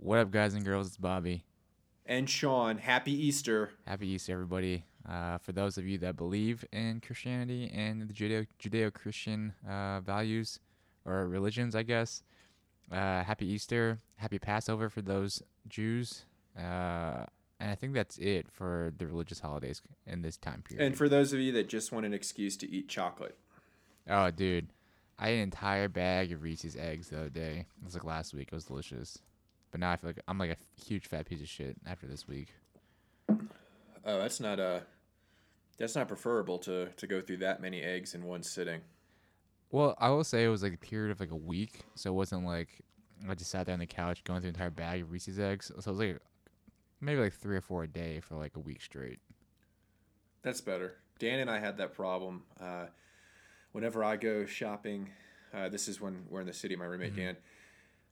What up, guys and girls? It's Bobby. And Sean, happy Easter. Happy Easter, everybody. Uh, for those of you that believe in Christianity and the Judeo Christian uh, values or religions, I guess. Uh, happy Easter. Happy Passover for those Jews. Uh, and I think that's it for the religious holidays in this time period. And for those of you that just want an excuse to eat chocolate. Oh, dude. I ate an entire bag of Reese's eggs the other day. It was like last week. It was delicious. But now I feel like I'm like a huge fat piece of shit after this week. Oh, that's not uh that's not preferable to to go through that many eggs in one sitting. Well, I will say it was like a period of like a week, so it wasn't like I just sat there on the couch going through an entire bag of Reese's eggs. So it was like maybe like three or four a day for like a week straight. That's better. Dan and I had that problem. Uh, whenever I go shopping, uh, this is when we're in the city. My roommate Mm-hmm. Dan,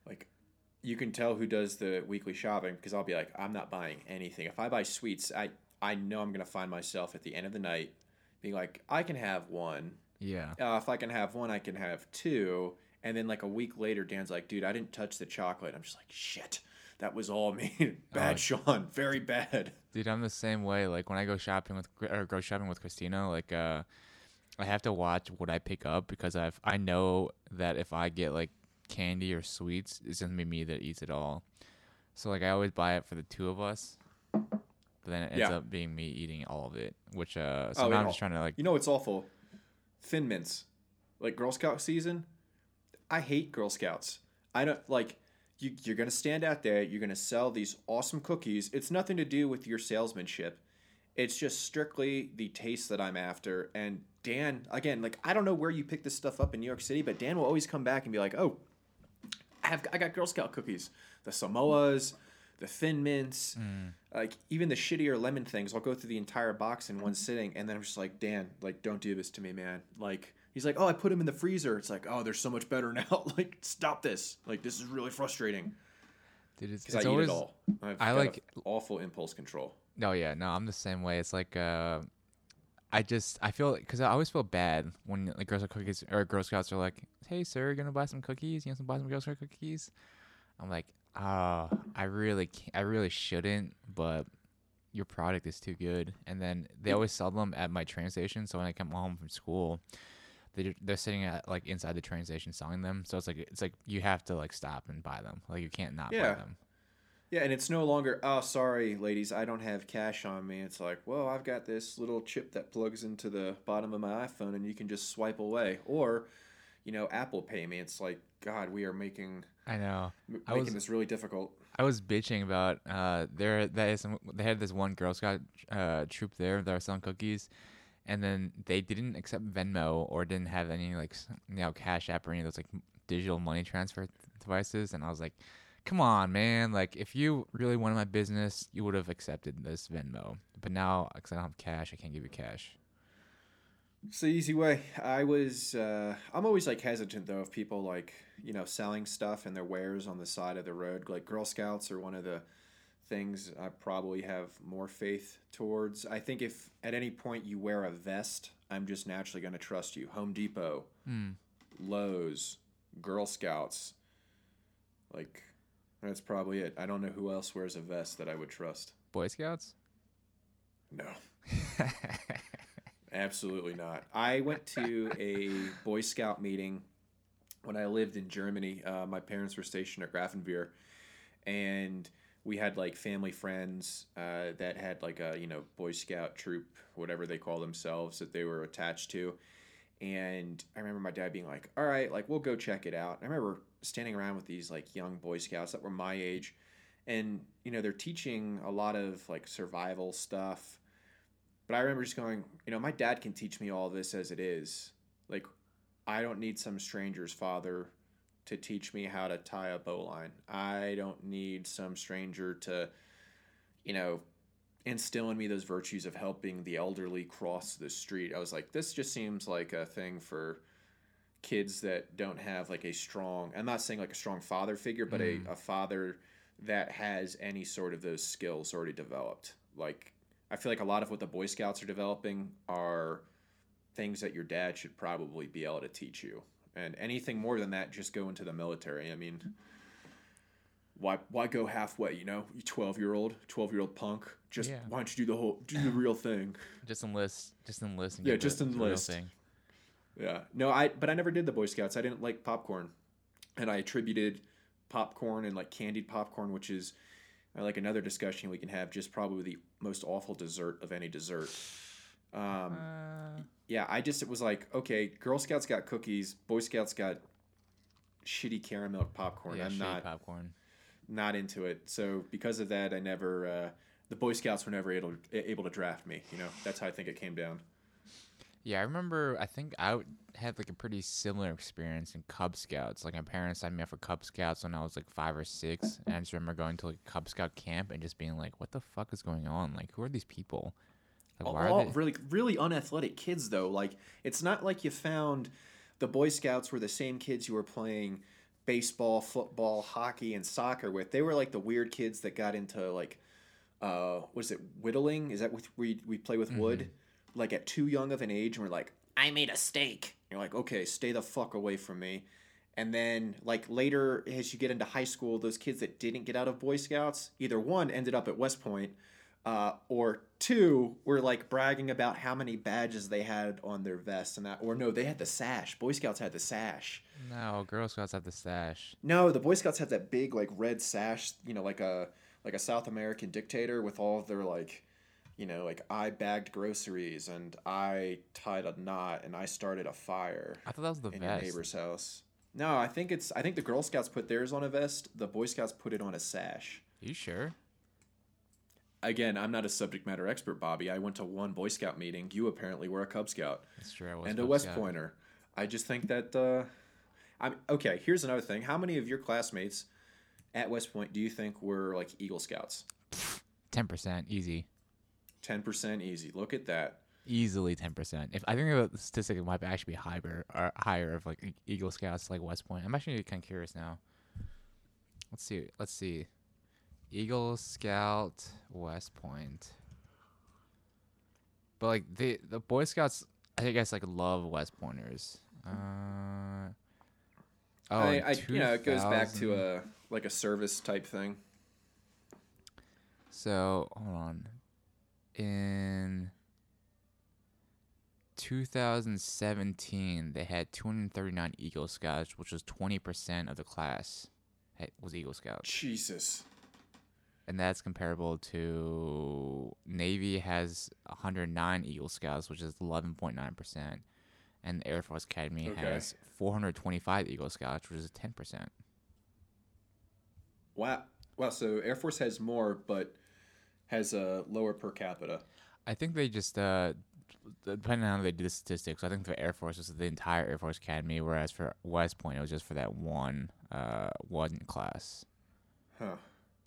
like, you can tell who does the weekly shopping because I'll be like, I'm not buying anything. If I buy sweets, I I know I'm gonna find myself at the end of the night being like, I can have one. Yeah. Uh, if I can have one, I can have two. And then like a week later, Dan's like, dude, I didn't touch the chocolate. I'm just like, shit, that was all me. bad, Oh. Sean, very bad. Dude, I'm the same way. Like when I go shopping with or go shopping with Christina, like uh I have to watch what I pick up because I've I know that if I get like candy or sweets, it's gonna be me that eats it all. So like I always buy it for the two of us. But then it ends Yeah. up being me eating all of it. Which uh so Oh, now I'm all- just trying to like You know what's awful? Thin mints. Like Girl Scout season, I hate Girl Scouts. I don't like you you're to stand out there, you're to sell these awesome cookies. It's nothing to do with your salesmanship. It's just strictly the taste that I'm after. And Dan, again, like I don't know where you pick this stuff up in New York City, but Dan will always come back and be like, "Oh, I have I got Girl Scout cookies, the Samoas, the Thin Mints, like even the shittier lemon things. I'll go through the entire box in one sitting, and then I'm just like, Dan, like don't do this to me, man. Like he's like, oh, I put them in the freezer. It's like, oh, they're so much better now. like stop this. Like this is really frustrating dude, it's, because I it's eat it all. I've I like- awful impulse control. No, yeah, no, I'm the same way. It's like uh, I just I feel because I always feel bad when like Girl Scout cookies or Girl Scouts are like, "Hey, sir, you gonna buy some cookies? You want to buy some Girl Scout cookies?" I'm like, "Ah, I really, can't, I really shouldn't, but your product is too good." And then they always sell them at my train station, so when I come home from school. They, they're sitting at like inside the train station selling them, so it's like it's like you have to like stop and buy them. Like you can't not Yeah. buy them. Yeah, and it's no longer, oh, sorry, ladies, I don't have cash on me. It's like, well, I've got this little chip that plugs into the bottom of my iPhone and you can just swipe away. Or, you know, Apple Pay me. It's like, God, we are making I know. m- I making was- this really difficult. I was bitching about uh there that is some, they had this one Girl Scout uh troop there that were selling cookies, and then they didn't accept Venmo or didn't have any like you know Cash App or any of those like digital money transfer devices, and I was like, come on, man! Like if you really wanted my business, you would have accepted this Venmo, but now because I don't have cash, I can't give you cash. It's the easy way. I was, uh, I'm always like hesitant though of people like, you know, selling stuff and their wares on the side of the road. Like Girl Scouts are one of the things I probably have more faith towards. I think if at any point you wear a vest, I'm just naturally going to trust you. Home Depot, Hmm. Lowe's, Girl Scouts. Like, that's probably it. I don't know who else wears a vest that I would trust. Boy Scouts. No. Absolutely not. I went to a Boy Scout meeting when I lived in Germany. Uh, my parents were stationed at Grafenwehr, and we had like family friends uh, that had like a you know Boy Scout troop, whatever they call themselves, that they were attached to. And I remember my dad being like, "All right, like we'll go check it out." I remember standing around with these like young Boy Scouts that were my age, and you know they're teaching a lot of like survival stuff but I remember just going, you know, my dad can teach me all this as it is. Like, I don't need some stranger's father to teach me how to tie a bowline. I don't need some stranger to, you know, instill in me those virtues of helping the elderly cross the street. I was like, this just seems like a thing for kids that don't have like a strong, I'm not saying like a strong father figure, but a, mm. a father that has any sort of those skills already developed. Like, I feel like a lot of what the Boy Scouts are developing are things that your dad should probably be able to teach you. And anything more than that, just go into the military. I mean, why why go halfway? You know, you twelve year old, twelve year old punk. Just Yeah. why don't you do the whole do the real thing? Just enlist. Just enlist. Yeah, just enlist. Thing. Yeah. No, I but I never did the Boy Scouts. I didn't like popcorn. And I attributed popcorn and like candied popcorn, which is uh, like another discussion we can have, just probably the most awful dessert of any dessert. Um, Uh, yeah, I just it was like, okay, Girl Scouts got cookies, Boy Scouts got shitty caramel popcorn. yeah, I'm shitty not popcorn. not into it. So because of that, I never uh, the Boy Scouts were never able able to draft me. You know, that's how I think it came down. Yeah, I remember. I think I would- had like a pretty similar experience in Cub Scouts. Like my parents signed me up for Cub Scouts when I was like five or six, and I just remember going to like Cub Scout camp and just being like, "What the fuck is going on? Like, who are these people? Like, why all are they?" really really unathletic kids though like it's not like you found the boy scouts were the same kids you were playing baseball football hockey and soccer with they were like the weird kids that got into like uh what is it whittling is that what we, we play with wood like at too young of an age and we're like i made a steak you're like okay stay the fuck away from me. And then like later as you get into high school those kids that didn't get out of boy scouts either one ended up at west point uh, or two were like bragging about how many badges they had on their vest and that or no they had the sash. Boy scouts had the sash. No, Girl Scouts have the sash. no the boy scouts had that big like red sash you know like a like a south american dictator with all of their like you know like i bagged groceries and i tied a knot and i started a fire I thought that was the in your neighbor's house. No i think it's i think the girl scouts put theirs on a vest. The boy scouts put it on a sash. You sure? again i'm not a subject matter expert bobby. I went to one boy scout meeting. You apparently were a cub scout. That's true. I was and a west Scout. pointer. I just think that uh i'm okay here's another thing. How many of your classmates at west point do you think were like eagle scouts? Ten percent, easy. 10% easy look at that Easily ten percent. If I think about the statistic, it might actually be higher or higher of like Eagle Scouts like West Point. I'm actually kind of curious now. Let's see. Let's see. Eagle Scout West Point. But like the the Boy Scouts, I guess like love West Pointers. Uh, oh, I, I you know it goes back to a like a service type thing So hold on. In 2017, they had 239 Eagle Scouts, which was 20% of the class was Eagle Scouts, jesus and that's comparable to Navy has 109 Eagle Scouts, which is 11.9%, and the Air Force Academy Okay. has 425 Eagle Scouts, which is 10%. wow wow so air force has more but has a lower per capita I think they just uh depending on how they do the statistics, I think the Air Force was the entire Air Force Academy, whereas for West Point it was just for that one uh one class. Huh.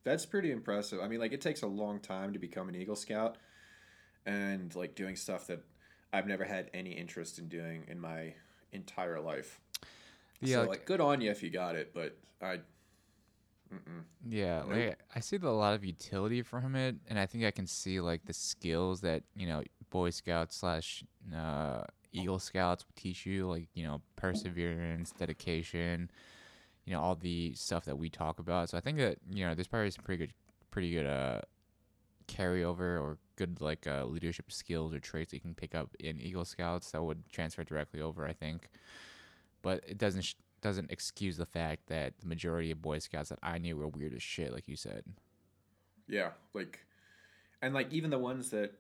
That's pretty impressive. I mean, like, it takes a long time to become an Eagle Scout and, like, doing stuff that I've never had any interest in doing in my entire life. Yeah, so, like- like, good on you if you got it, but I. Mm-mm. Yeah, Nope. like I see a lot of utility from it, and I think I can see like the skills that you know Boy Scouts slash uh, Eagle Scouts will teach you, like you know perseverance, dedication, you know all the stuff that we talk about. So I think that you know there's probably some pretty good, pretty good uh carryover or good like uh, leadership skills or traits that you can pick up in Eagle Scouts that would transfer directly over. I think, but it doesn't. Sh- doesn't excuse the fact that the majority of Boy Scouts that I knew were weird as shit, like you said. Yeah. Like, and, like, even the ones that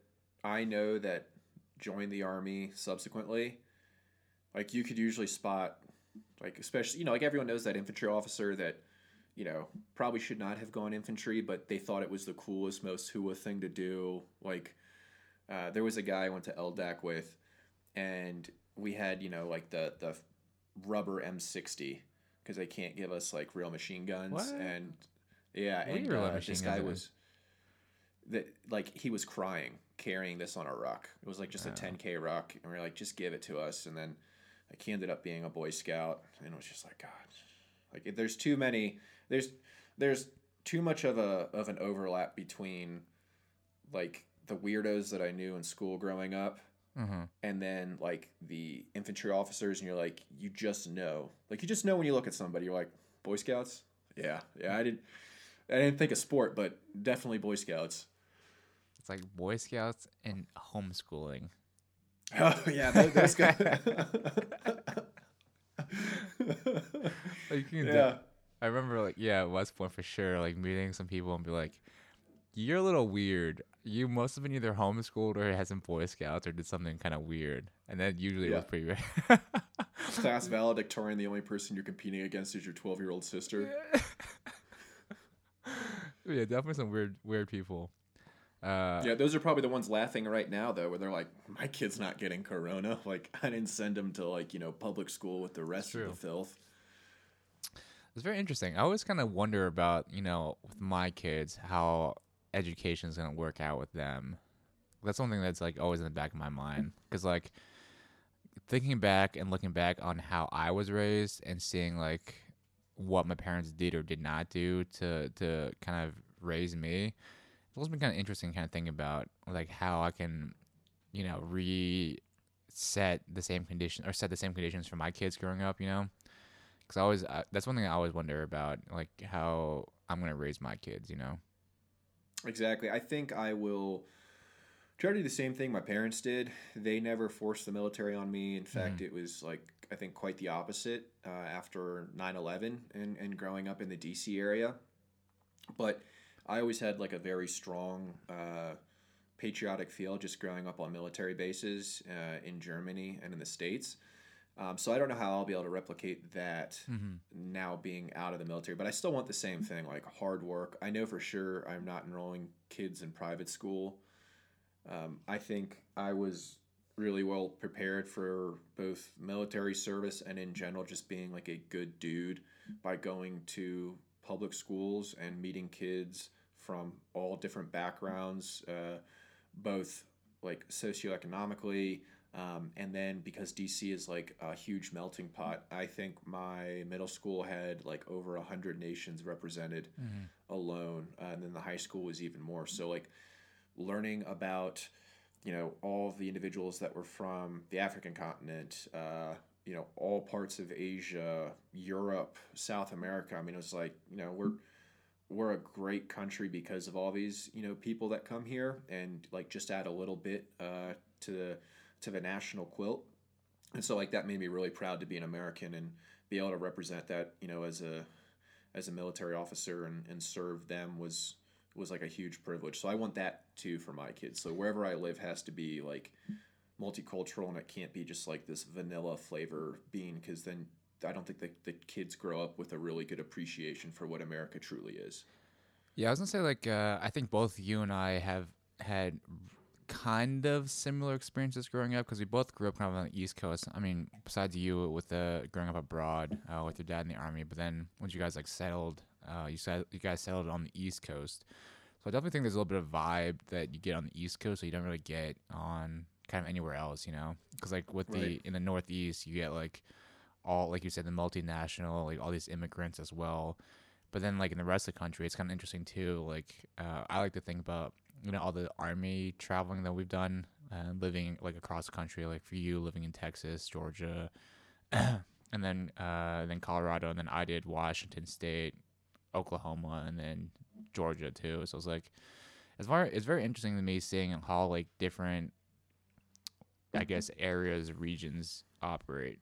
I know that joined the Army subsequently, like, you could usually spot, like, especially, you know, like, everyone knows that infantry officer that, you know, probably should not have gone infantry, but they thought it was the coolest, most hua thing to do. Like, uh, there was a guy I went to LDAC with, and we had, you know, like the the rubber M60 because they can't give us like real machine guns, What? and yeah, What and uh, this guy was that like he was crying carrying this on a ruck. It was like just a Oh. 10k ruck, and we are like, just give it to us, and then like he ended up being a Boy Scout, and it was just like God, like if there's too many, there's there's too much of a of an overlap between like the weirdos that I knew in school growing up Mm-hmm. and then like the infantry officers and you're like you just know like you just know when you look at somebody you're like boy scouts yeah yeah i didn't, I didn't think of sport, but definitely Boy Scouts. It's like Boy Scouts and homeschooling. Oh yeah, those, those guys. Like, yeah. I remember like yeah, West Point for sure, like meeting some people and be like, You're a little weird. You must have been either homeschooled or had some Boy Scouts or did something kind of weird. And then usually it was pretty rare. Class valedictorian, the only person you're competing against is your 12 year old sister. yeah, definitely some weird weird people. Uh Yeah, those are probably the ones laughing right now, though, where they're like, "My kid's not getting corona. Like, I didn't send him to like you know public school with the rest of the filth." It's very interesting. I always kind of wonder about, you know, with my kids, how education is going to work out with them. That's something that's like always in the back of my mind. Because, like, thinking back and looking back on how I was raised and seeing, like, what my parents did or did not do to, to kind of raise me, it's always been kind of interesting, kind of thinking about, like, how I can, you know, reset the same condition or set the same conditions for my kids growing up, you know? because I always uh, that's one thing I always wonder about, like how I'm gonna raise my kids. You know, Exactly. I think I will try to do the same thing my parents did. They never forced the military on me. In fact, it was like I think quite the opposite uh, after 9/11 and and growing up in the DC area. But I always had like a very strong uh, patriotic feel just growing up on military bases uh, in Germany and in the states. Um, so I don't know how I'll be able to replicate that now being out of the military, but I still want the same thing, like hard work. I know for sure I'm not enrolling kids in private school. Um, I think I was really well prepared for both military service and in general just being like a good dude by going to public schools and meeting kids from all different backgrounds, uh, both like socioeconomically, um, and then because DC is like a huge melting pot, I think my middle school had like over a hundred nations represented alone, uh, and then the high school was even more. So like learning about you know all the individuals that were from the African continent, uh, you know all parts of Asia, Europe, South America. I mean, it was like you know we're we're a great country because of all these you know people that come here and like just add a little bit uh, to the to the national quilt. And so like that made me really proud to be an american and be able to represent that you know as a as a military officer and, and serve them was was like a huge privilege. So i want that too for my kids. So wherever i live has to be like multicultural and it can't be just like this vanilla flavor bean because then i don't think the, the kids grow up with a really good appreciation for what america truly is. Yeah, I was gonna say like uh, I think both you and I have had kind of similar experiences growing up because we both grew up kind of on the East Coast. I mean, besides you with the growing up abroad uh, with your dad in the army, but then once you guys like settled, uh, you said you guys settled on the East Coast. So I definitely think there's a little bit of vibe that you get on the East Coast that you don't really get on kind of anywhere else, you know? Because like with the in the Northeast, you get like all like you said the multinational, like all these immigrants as well. But then like in the rest of the country, it's kind of interesting too. Like uh, I like to think about you know all the army traveling that we've done, uh, living like across the country. Like for you, living in Texas, Georgia, and then uh, then Colorado, and then I did Washington State, Oklahoma, and then Georgia too. So it's like, as far it's very interesting to me seeing how like different, I guess areas, regions operate.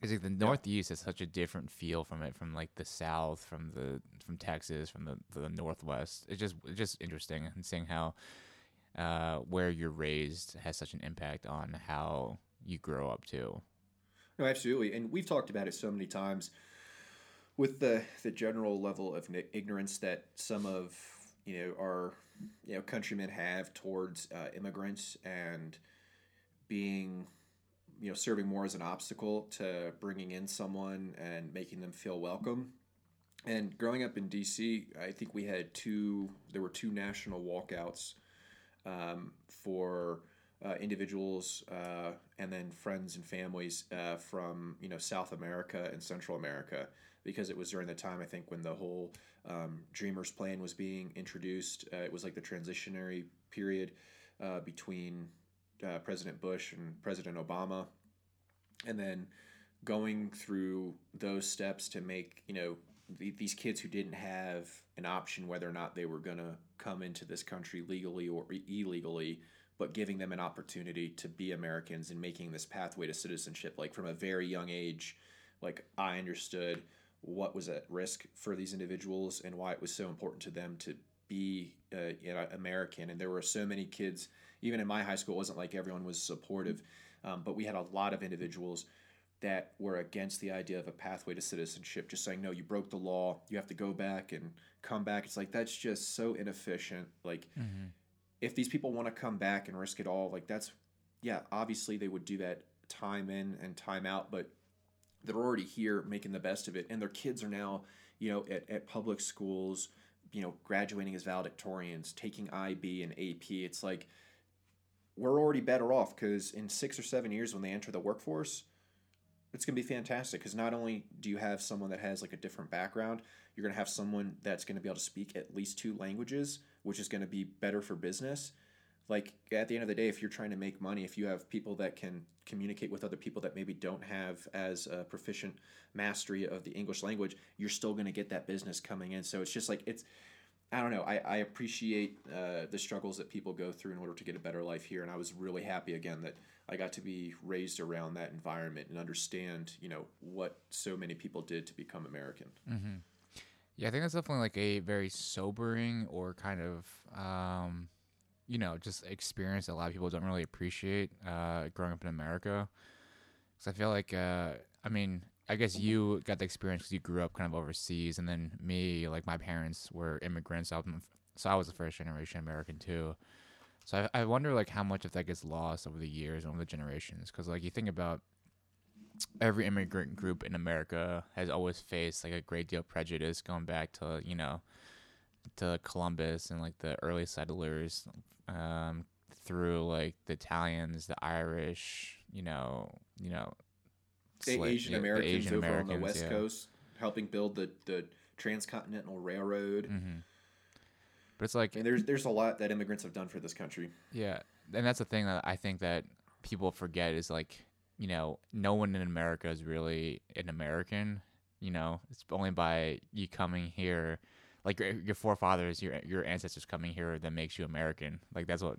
Because like the Northeast has such a different feel from it, from like the South, from the from Texas, from the the Northwest. It's just it's just interesting and seeing how uh, where you're raised has such an impact on how you grow up too. No, absolutely, and we've talked about it so many times with the the general level of ignorance that some of you know our you know countrymen have towards uh, immigrants and being you know serving more as an obstacle to bringing in someone and making them feel welcome. And growing up in DC, I think we had two. There were two national walkouts um, for uh, individuals uh, and then friends and families uh, from you know South America and Central America because it was during the time I think when the whole um, Dreamers plan was being introduced. Uh, it was like the transitionary period uh, between uh, President Bush and President Obama, and then going through those steps to make you know the, these kids who didn't have an option whether or not they were going to come into this country legally or illegally but giving them an opportunity to be Americans and making this pathway to citizenship like from a very young age like I understood what was at risk for these individuals and why it was so important to them to be uh, you know, American. And there were so many kids, even in my high school, it wasn't like everyone was supportive, um, but we had a lot of individuals that were against the idea of a pathway to citizenship, just saying, no, you broke the law, you have to go back and come back. It's like, that's just so inefficient. Like, mm-hmm. if these people want to come back and risk it all, like, that's, yeah, obviously they would do that time in and time out, but they're already here making the best of it. And their kids are now, you know, at, at public schools, you know, graduating as valedictorians, taking IB and AP. It's like, we're already better off because in six or seven years when they enter the workforce, it's going to be fantastic because not only do you have someone that has like a different background, you're going to have someone that's going to be able to speak at least two languages, which is going to be better for business. Like at the end of the day, if you're trying to make money, if you have people that can communicate with other people that maybe don't have as a proficient mastery of the English language, you're still going to get that business coming in. So it's just like it's I don't know. I, I appreciate uh, the struggles that people go through in order to get a better life here. And I was really happy again that I got to be raised around that environment and understand, you know, what so many people did to become American. Mm-hmm. Yeah, I think that's definitely like a very sobering or kind of, um, you know, just experience that a lot of people don't really appreciate uh, growing up in America. Because I feel like, uh, I mean, I guess you got the experience because you grew up kind of overseas, and then me, like my parents were immigrants, so, so I was a first generation American too. So I, I wonder like how much of that gets lost over the years and over the generations, because like you think about every immigrant group in America has always faced like a great deal of prejudice going back to you know to Columbus and like the early settlers um, through like the Italians, the Irish, you know, you know, the Asian Americans Asian over Americans, on the West yeah. Coast, helping build the the transcontinental railroad. Mm-hmm. But it's like and there's there's a lot that immigrants have done for this country. Yeah, and that's the thing that I think that people forget is like you know no one in America is really an American. You know, it's only by you coming here, like your, your forefathers, your your ancestors coming here, that makes you American. Like that's what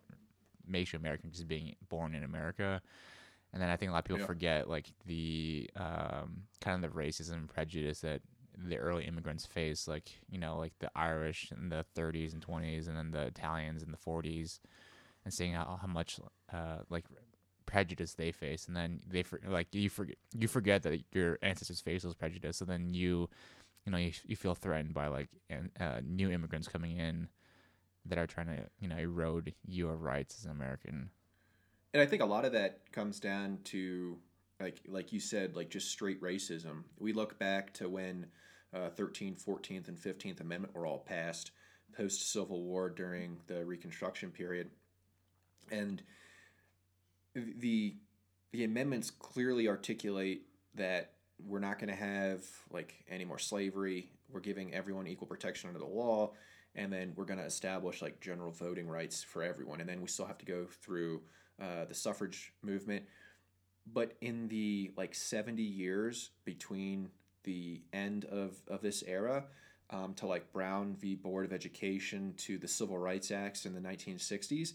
makes you American, just being born in America. And then I think a lot of people yeah. forget like the um, kind of the racism and prejudice that the early immigrants faced, like you know, like the Irish in the 30s and 20s, and then the Italians in the 40s, and seeing how, how much uh, like prejudice they face, and then they for, like you forget you forget that your ancestors faced those prejudice, so then you you know you, you feel threatened by like uh, new immigrants coming in that are trying to you know erode your rights as an American and I think a lot of that comes down to like like you said, like just straight racism. We look back to when uh, 13th, 14th, and 15th Amendment were all passed post Civil War during the Reconstruction period, and the the amendments clearly articulate that we're not going to have like any more slavery. We're giving everyone equal protection under the law, and then we're going to establish like general voting rights for everyone. And then we still have to go through uh, the suffrage movement. But in the like 70 years between the end of, of this era um, to like Brown v. Board of Education to the Civil Rights Acts in the 1960s,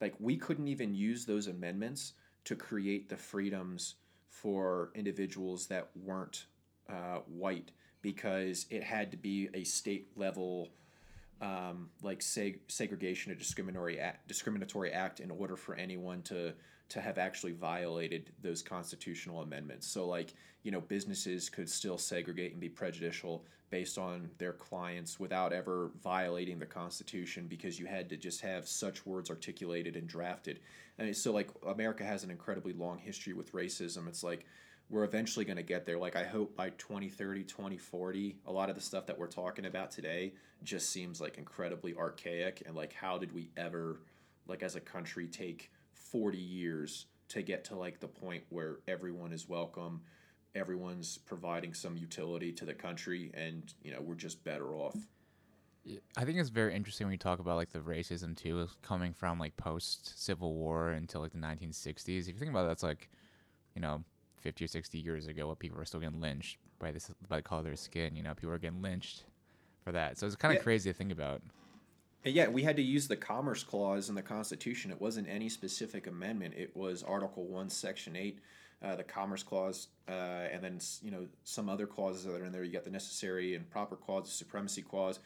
like we couldn't even use those amendments to create the freedoms for individuals that weren't uh, white because it had to be a state level um, like seg- segregation or discriminatory act, discriminatory act in order for anyone to to have actually violated those constitutional amendments. So like you know businesses could still segregate and be prejudicial based on their clients without ever violating the Constitution because you had to just have such words articulated and drafted. And so like America has an incredibly long history with racism. It's like we're eventually going to get there. Like, I hope by 2030, 2040, a lot of the stuff that we're talking about today just seems like incredibly archaic. And like, how did we ever, like, as a country, take 40 years to get to like the point where everyone is welcome, everyone's providing some utility to the country, and, you know, we're just better off. I think it's very interesting when you talk about like the racism too, coming from like post Civil War until like the 1960s. If you think about it, that's like, you know, 50 or 60 years ago, what people were still getting lynched by this by the color of their skin. You know, people are getting lynched for that. So it's kind of Yeah. crazy to think about. Yeah, we had to use the Commerce Clause in the Constitution. It wasn't any specific amendment. It was Article One, Section Eight, uh, the Commerce Clause, uh, and then you know some other clauses that are in there. You got the Necessary and Proper Clause, the Supremacy Clause,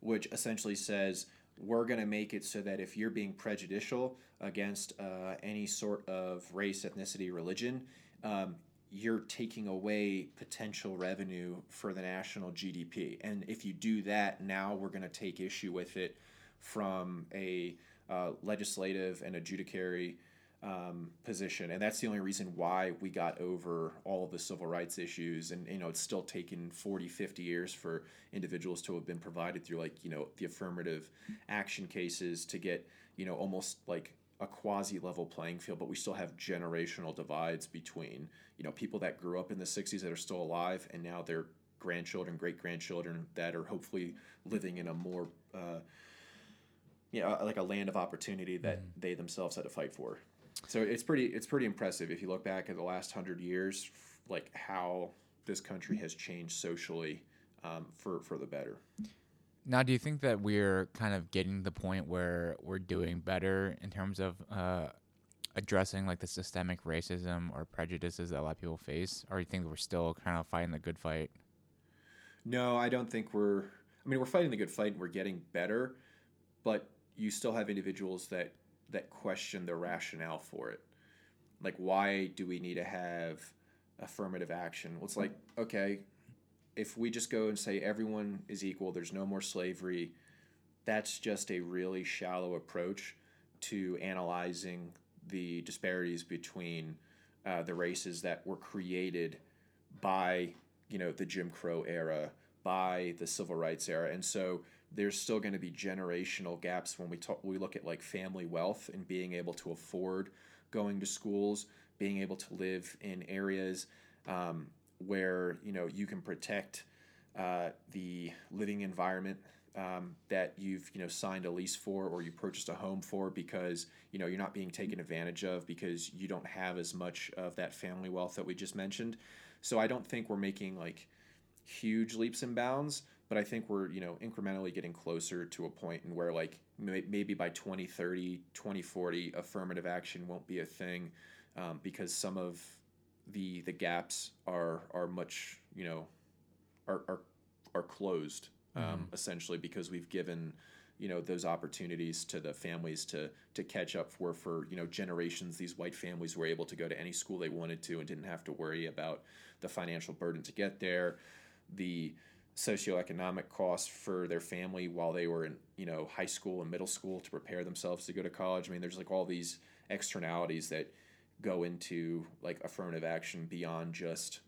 which essentially says we're going to make it so that if you're being prejudicial against uh, any sort of race, ethnicity, religion, um, you're taking away potential revenue for the national GDP. And if you do that, now we're going to take issue with it from a uh, legislative and adjudicatory um, position. And that's the only reason why we got over all of the civil rights issues. And, you know, it's still taken 40, 50 years for individuals to have been provided through, like, you know, the affirmative action cases to get, you know, almost like a quasi level playing field, but we still have generational divides between, you know, people that grew up in the 60s that are still alive and now their grandchildren, great grandchildren that are hopefully living in a more, uh, you know, like a land of opportunity that they themselves had to fight for. So it's pretty, it's pretty impressive if you look back at the last hundred years, like how this country has changed socially um, for for the better. Now, do you think that we're kind of getting the point where we're doing better in terms of uh, addressing like the systemic racism or prejudices that a lot of people face, or do you think we're still kind of fighting the good fight? No, I don't think we're. I mean, we're fighting the good fight and we're getting better, but you still have individuals that that question the rationale for it. Like, why do we need to have affirmative action? Well, it's like, okay, if we just go and say everyone is equal, there's no more slavery, that's just a really shallow approach to analyzing the disparities between uh, the races that were created by you know the Jim Crow era, by the civil rights era, and so there's still going to be generational gaps when we talk. We look at like family wealth and being able to afford going to schools, being able to live in areas um, where you know you can protect uh, the living environment um, that you've you know signed a lease for or you purchased a home for because you know you're not being taken advantage of because you don't have as much of that family wealth that we just mentioned. So I don't think we're making like huge leaps and bounds, but I think we're you know incrementally getting closer to a point in where like may- maybe by 2030, 2040, affirmative action won't be a thing um, because some of the the gaps are are much you know are are, are closed um, essentially because we've given you know those opportunities to the families to to catch up for for you know generations. These white families were able to go to any school they wanted to and didn't have to worry about the financial burden to get there. The socioeconomic costs for their family while they were in you know high school and middle school to prepare themselves to go to college. I mean there's like all these externalities that go into like affirmative action beyond just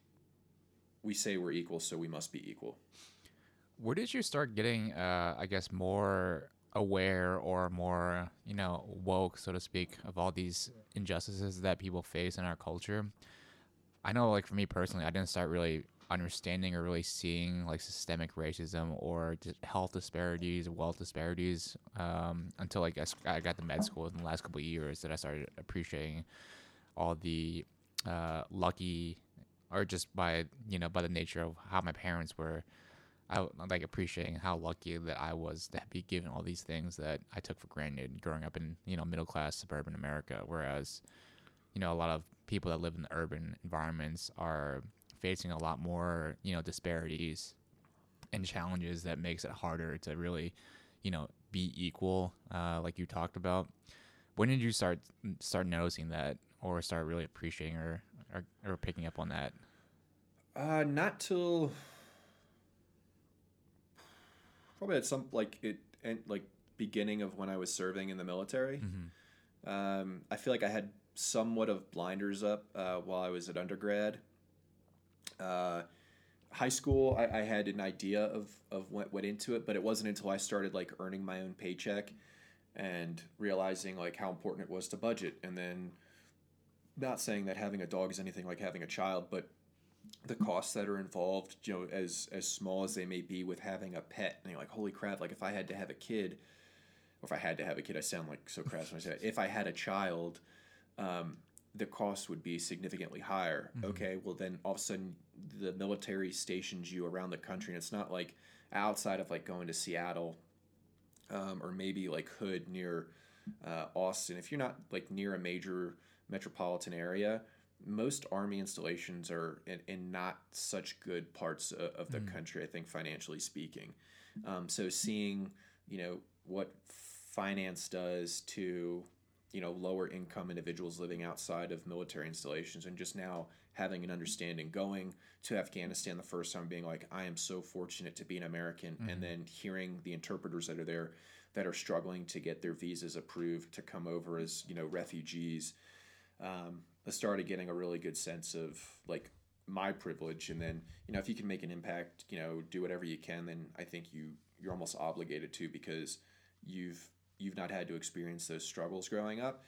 we say we're equal so we must be equal Where did you start getting, uh, I guess, more aware or more, you know, woke, so to speak, of all these injustices that people face in our culture? I know, like, for me personally, I didn't start really understanding or really seeing, like, systemic racism or health disparities, wealth disparities um, until, like, I got to med school in the last couple years that I started appreciating all the uh, lucky or just by, you know, by the nature of how my parents were. I like appreciating how lucky that I was to be given all these things that I took for granted growing up in you know middle class suburban America. Whereas, you know, a lot of people that live in the urban environments are facing a lot more you know disparities and challenges that makes it harder to really, you know, be equal, uh, like you talked about. When did you start start noticing that, or start really appreciating or or, or picking up on that? Uh, not till probably at some like it and like beginning of when I was serving in the military. Um, I feel like I had somewhat of blinders up uh, while I was at undergrad. Uh, high school, I, I had an idea of of what went into it, but it wasn't until I started like earning my own paycheck and realizing like how important it was to budget, and then not saying that having a dog is anything like having a child, but the costs that are involved, you know, as as small as they may be with having a pet, and you're like, holy crap! Like if I had to have a kid, or if I had to have a kid, I sound like so crass when I say that. If I had a child, um, the cost would be significantly higher. Mhm. Okay, well then all of a sudden the military stations you around the country, and it's not like outside of like going to Seattle, um, or maybe like Hood near uh, Austin. If you're not like near a major metropolitan area, most army installations are in, in not such good parts of, the Mm. country. I think financially speaking, um, so seeing you know what finance does to you know lower income individuals living outside of military installations and just now having an understanding going to afghanistan the first time being like i am so fortunate to be an american Mhm. and then hearing the interpreters that are there that are struggling to get their visas approved to come over as you know refugees um, i started getting a really good sense of like my privilege and then you know if you can make an impact you know do whatever you can then i think you you're almost obligated to because you've you've not had to experience those struggles growing up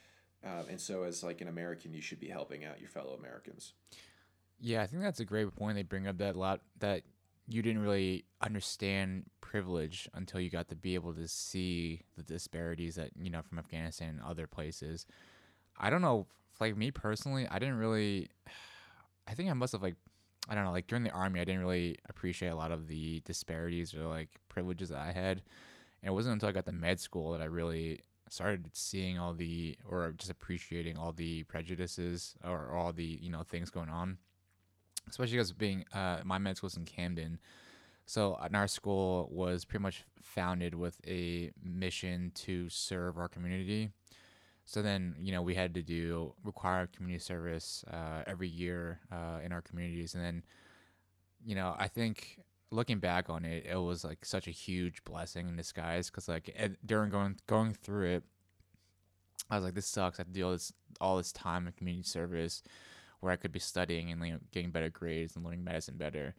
uh, and so as like an american you should be helping out your fellow americans Yeah, I think that's a great point. They bring up that lot that you didn't really understand privilege until you got to be able to see the disparities that you know from Afghanistan and other places. I don't know, like me personally, I didn't really. I think I must have like, I don't know, like during the army, I didn't really appreciate a lot of the disparities or like privileges that I had, and it wasn't until I got to med school that I really started seeing all the or just appreciating all the prejudices or all the you know things going on especially because being uh, my med school was in Camden, so and our school was pretty much founded with a mission to serve our community. So then, you know, we had to do required community service uh, every year uh, in our communities, and then, you know, I think looking back on it, it was like such a huge blessing in disguise because like during going going through it, I was like, this sucks. I have to deal this all this time in community service where I could be studying and you know, getting better grades and learning medicine better.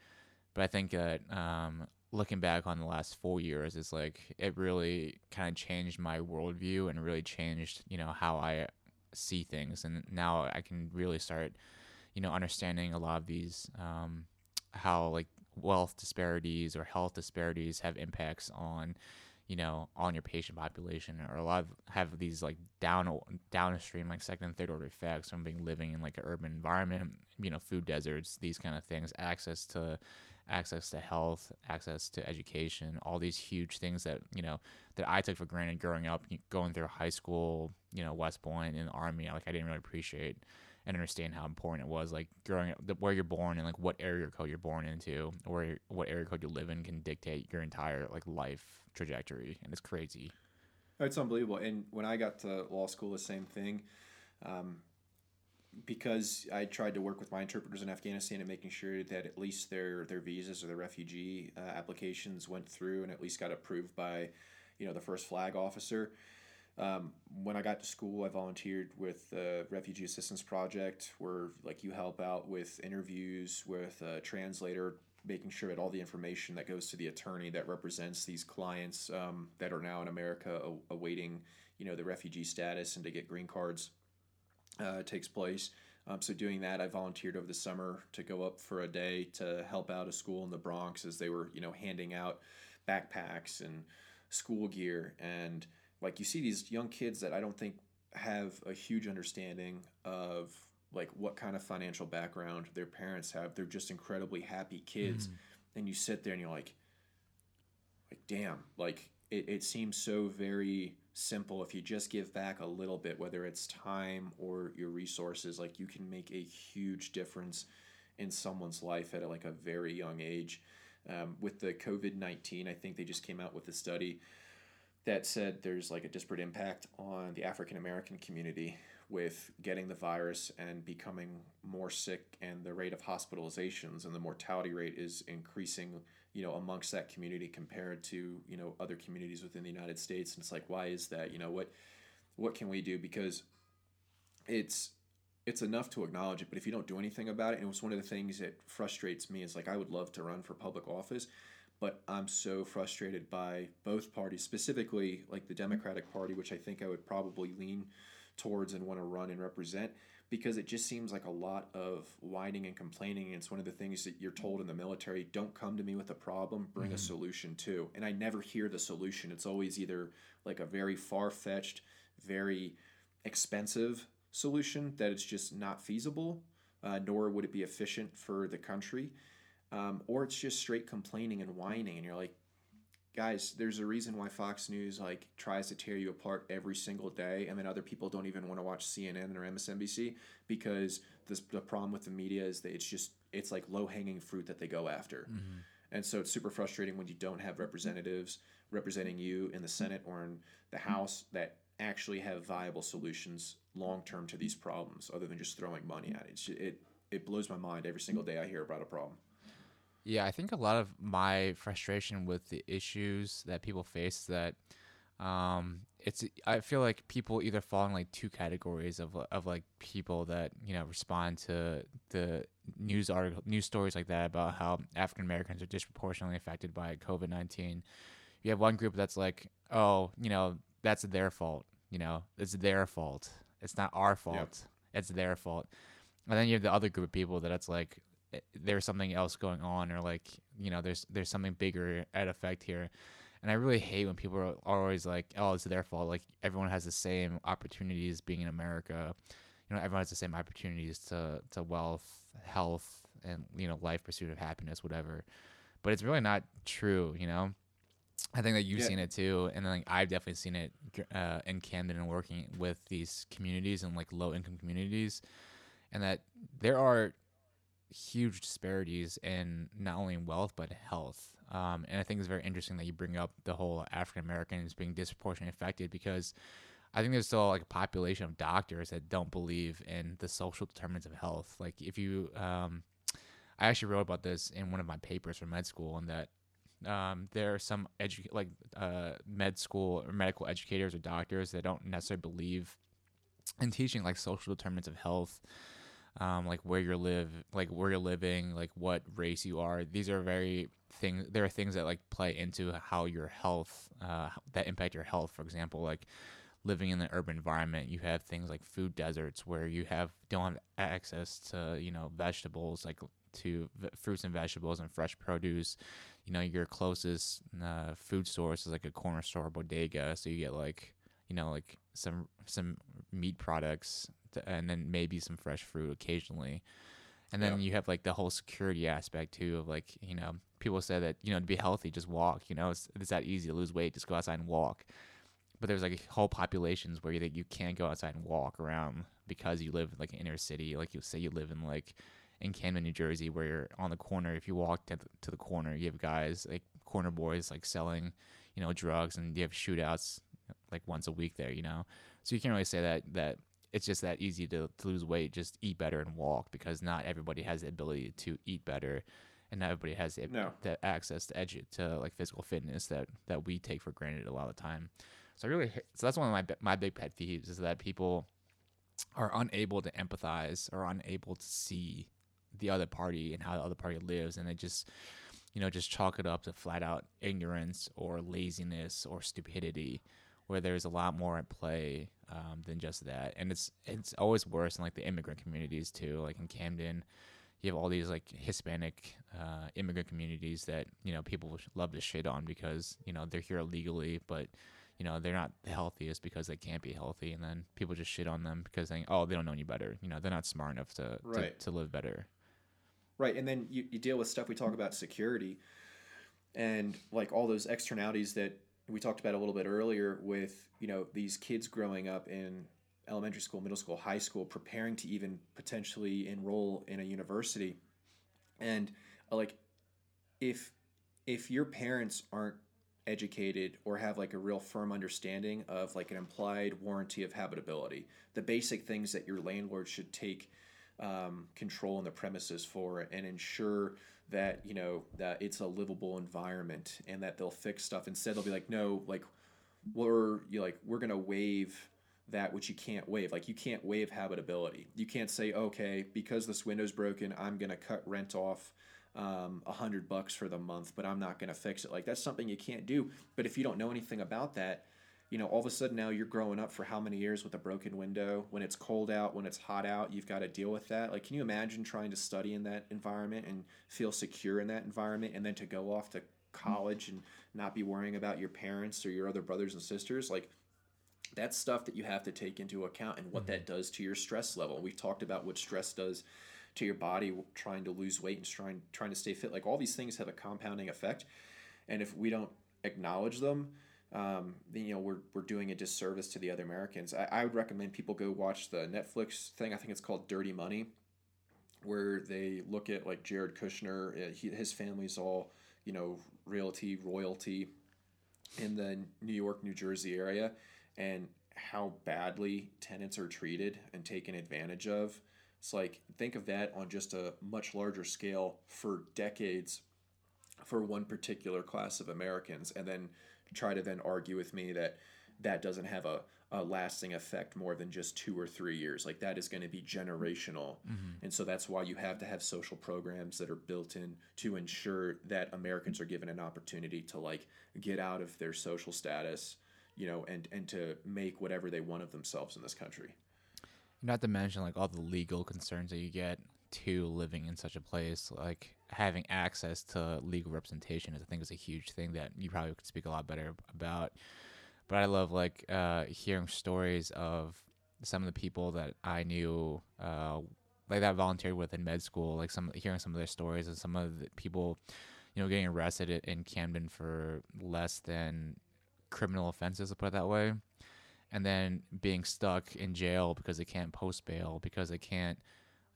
But I think that um, looking back on the last four years, is like it really kind of changed my worldview and really changed you know how I see things. And now I can really start you know understanding a lot of these um, how like wealth disparities or health disparities have impacts on you know on your patient population or a lot of have these like down downstream like second and third order effects from being living in like an urban environment you know food deserts these kind of things access to access to health access to education all these huge things that you know that i took for granted growing up going through high school you know west and the army like i didn't really appreciate and understand how important it was like growing up where you're born and like what area code you're born into or what area code you live in can dictate your entire like life trajectory and it's crazy It's unbelievable. And when I got to law school, the same thing. Um, because I tried to work with my interpreters in Afghanistan and making sure that at least their their visas or their refugee uh, applications went through and at least got approved by, you know, the first flag officer. Um, when I got to school, I volunteered with the Refugee Assistance Project, where like you help out with interviews with a translator, making sure that all the information that goes to the attorney that represents these clients um, that are now in America awaiting, you know, the refugee status and to get green cards uh, takes place. Um, so doing that, I volunteered over the summer to go up for a day to help out a school in the Bronx as they were, you know, handing out backpacks and school gear and like you see these young kids that I don't think have a huge understanding of like what kind of financial background their parents have. They're just incredibly happy kids. And you sit there and you're like, like damn, like it, it seems so very simple. If you just give back a little bit, whether it's time or your resources, like you can make a huge difference in someone's life at like a very young age. Um, with the COVID 19, I think they just came out with a study that said there's like a disparate impact on the African American community with getting the virus and becoming more sick and the rate of hospitalizations and the mortality rate is increasing you know amongst that community compared to you know other communities within the United States. And it's like why is that? You know what what can we do? Because it's it's enough to acknowledge it but if you don't do anything about it and it was one of the things that frustrates me is like I would love to run for public office but I'm so frustrated by both parties, specifically like the Democratic Party, which I think I would probably lean towards and want to run and represent, because it just seems like a lot of whining and complaining. And it's one of the things that you're told in the military don't come to me with a problem, bring mm-hmm. a solution too. And I never hear the solution. It's always either like a very far fetched, very expensive solution that it's just not feasible, uh, nor would it be efficient for the country, um, or it's just straight complaining and whining, and you're like, guys, there's a reason why Fox News like tries to tear you apart every single day, and then other people don't even want to watch CNN or MSNBC because this, the problem with the media is that it's just it's like low hanging fruit that they go after, Mm-hmm. and so it's super frustrating when you don't have representatives representing you in the Senate or in the House that actually have viable solutions long term to these problems, other than just throwing money at it. It's, it it blows my mind every single day I hear about a problem. Yeah, I think a lot of my frustration with the issues that people face is that um, it's I feel like people either fall in like two categories of of like people that you know respond to the news article news stories like that about how African Americans are disproportionately affected by COVID nineteen. You have one group that's like, oh, you know, that's their fault. You know, it's their fault. It's not our fault. It's their fault. And then you have the other group of people that it's like there's something else going on or like you know there's there's something bigger at effect here. And i really hate when people are always like oh it's their fault. Like everyone has the same opportunities being in america. You know everyone has the same opportunities to to wealth health and you know life pursuit of happiness whatever. But it's really not true you know? I think that you've Yeah. seen it too and then like, i've definitely seen it uh, in camden and working with these communities and like low income communities and that there are huge disparities in not only wealth but health. Um, and I think it's very interesting that you bring up the whole African Americans being disproportionately affected because I think there's still like a population of doctors that don't believe in the social determinants of health. Like if you, um, I actually wrote about this in one of my papers from med school, and that um, there are some edu- like uh, med school or medical educators or doctors that don't necessarily believe in teaching like social determinants of health um, like where you live, like where you're living, like what race you are. These are very things. There are things that like play into how your health, uh, that impact your health. For example, like living in the urban environment, you have things like food deserts where you have don't have access to you know vegetables like to v- fruits and vegetables and fresh produce. You know your closest uh, food source is like a corner store or bodega, so you get like you know like some some meat products th- and then maybe some fresh fruit occasionally. And then Yeah. you have like the whole security aspect too of like, you know, people say that, you know, to be healthy, just walk, you know, it's, it's that easy to lose weight, just go outside and walk. But there's like whole populations where you, you can't go outside and walk around because you live in like in inner city. Like you say you live in like in Camden, New Jersey, where you're on the corner. If you walk to the, to the corner, you have guys like corner boys like selling, you know, drugs and you have shootouts like once a week there, you know. So you can't really say that that it's just that easy to, to lose weight. Just eat better and walk because not everybody has the ability to eat better, and not everybody has the, No. the access to edu- to like physical fitness that that we take for granted a lot of the time. So I really so that's one of my my big pet peeves is that people are unable to empathize or unable to see the other party and how the other party lives, and they just you know just chalk it up to flat out ignorance or laziness or stupidity where there's a lot more at play um, than just that. And it's it's always worse in like the immigrant communities too. Like in Camden, you have all these like Hispanic uh, immigrant communities that you know people love to shit on because you know they're here illegally, but you know they're not the healthiest because they can't be healthy, and then people just shit on them because they oh they don't know any better. You know they're not smart enough to Right. to, to live better. Right, and then you, you deal with stuff we talk about security and like all those externalities that we talked about a little bit earlier with, you know, these kids growing up in elementary school, middle school, high school, preparing to even potentially enroll in a university. And uh, like if if your parents aren't educated or have like a real firm understanding of like an implied warranty of habitability, the basic things that your landlord should take um, control on the premises for and ensure that you know that it's a livable environment and that they'll fix stuff. Instead they'll be like no like we're you like we're gonna waive that which you can't waive. Like you can't waive habitability. You can't say okay because this window's broken i'm gonna cut rent off um, a hundred bucks for the month but i'm not gonna fix it. Like that's something you can't do. But if you don't know anything about that you know, all of a sudden now you're growing up for how many years with a broken window? When it's cold out, when it's hot out, you've got to deal with that. Like, can you imagine trying to study in that environment and feel secure in that environment and then to go off to college and not be worrying about your parents or your other brothers and sisters? Like, that's stuff that you have to take into account and what that mm-hmm. does to your stress level. we've talked about what stress does to your body trying to lose weight and trying trying to stay fit. Like all these things have a compounding effect, and if we don't acknowledge them, um, you know we're, we're doing a disservice to the other Americans. I, I would recommend people go watch the Netflix thing. I think it's called Dirty Money, where they look at like Jared Kushner. uh, He, his family's all you know realty royalty in the New York New Jersey area, and how badly tenants are treated and taken advantage of. It's like think of that on just a much larger scale for decades for one particular class of Americans and then try to then argue with me that that doesn't have a, a lasting effect more than just two or three years. Like that is going to be generational. Mm-hmm. And so that's why you have to have social programs that are built in to ensure that Americans are given an opportunity to like get out of their social status, you know, and, and to make whatever they want of themselves in this country. Not to mention like all the legal concerns that you get to living in such a place. Like having access to legal representation is, I think, is a huge thing that you probably could speak a lot better about. But I love like uh, hearing stories of some of the people that I knew, uh, like that volunteered with in med school. Like some hearing some of their stories and some of the people, you know, getting arrested in Camden for less than criminal offenses, to put it that way and then being stuck in jail because they can't post bail because they can't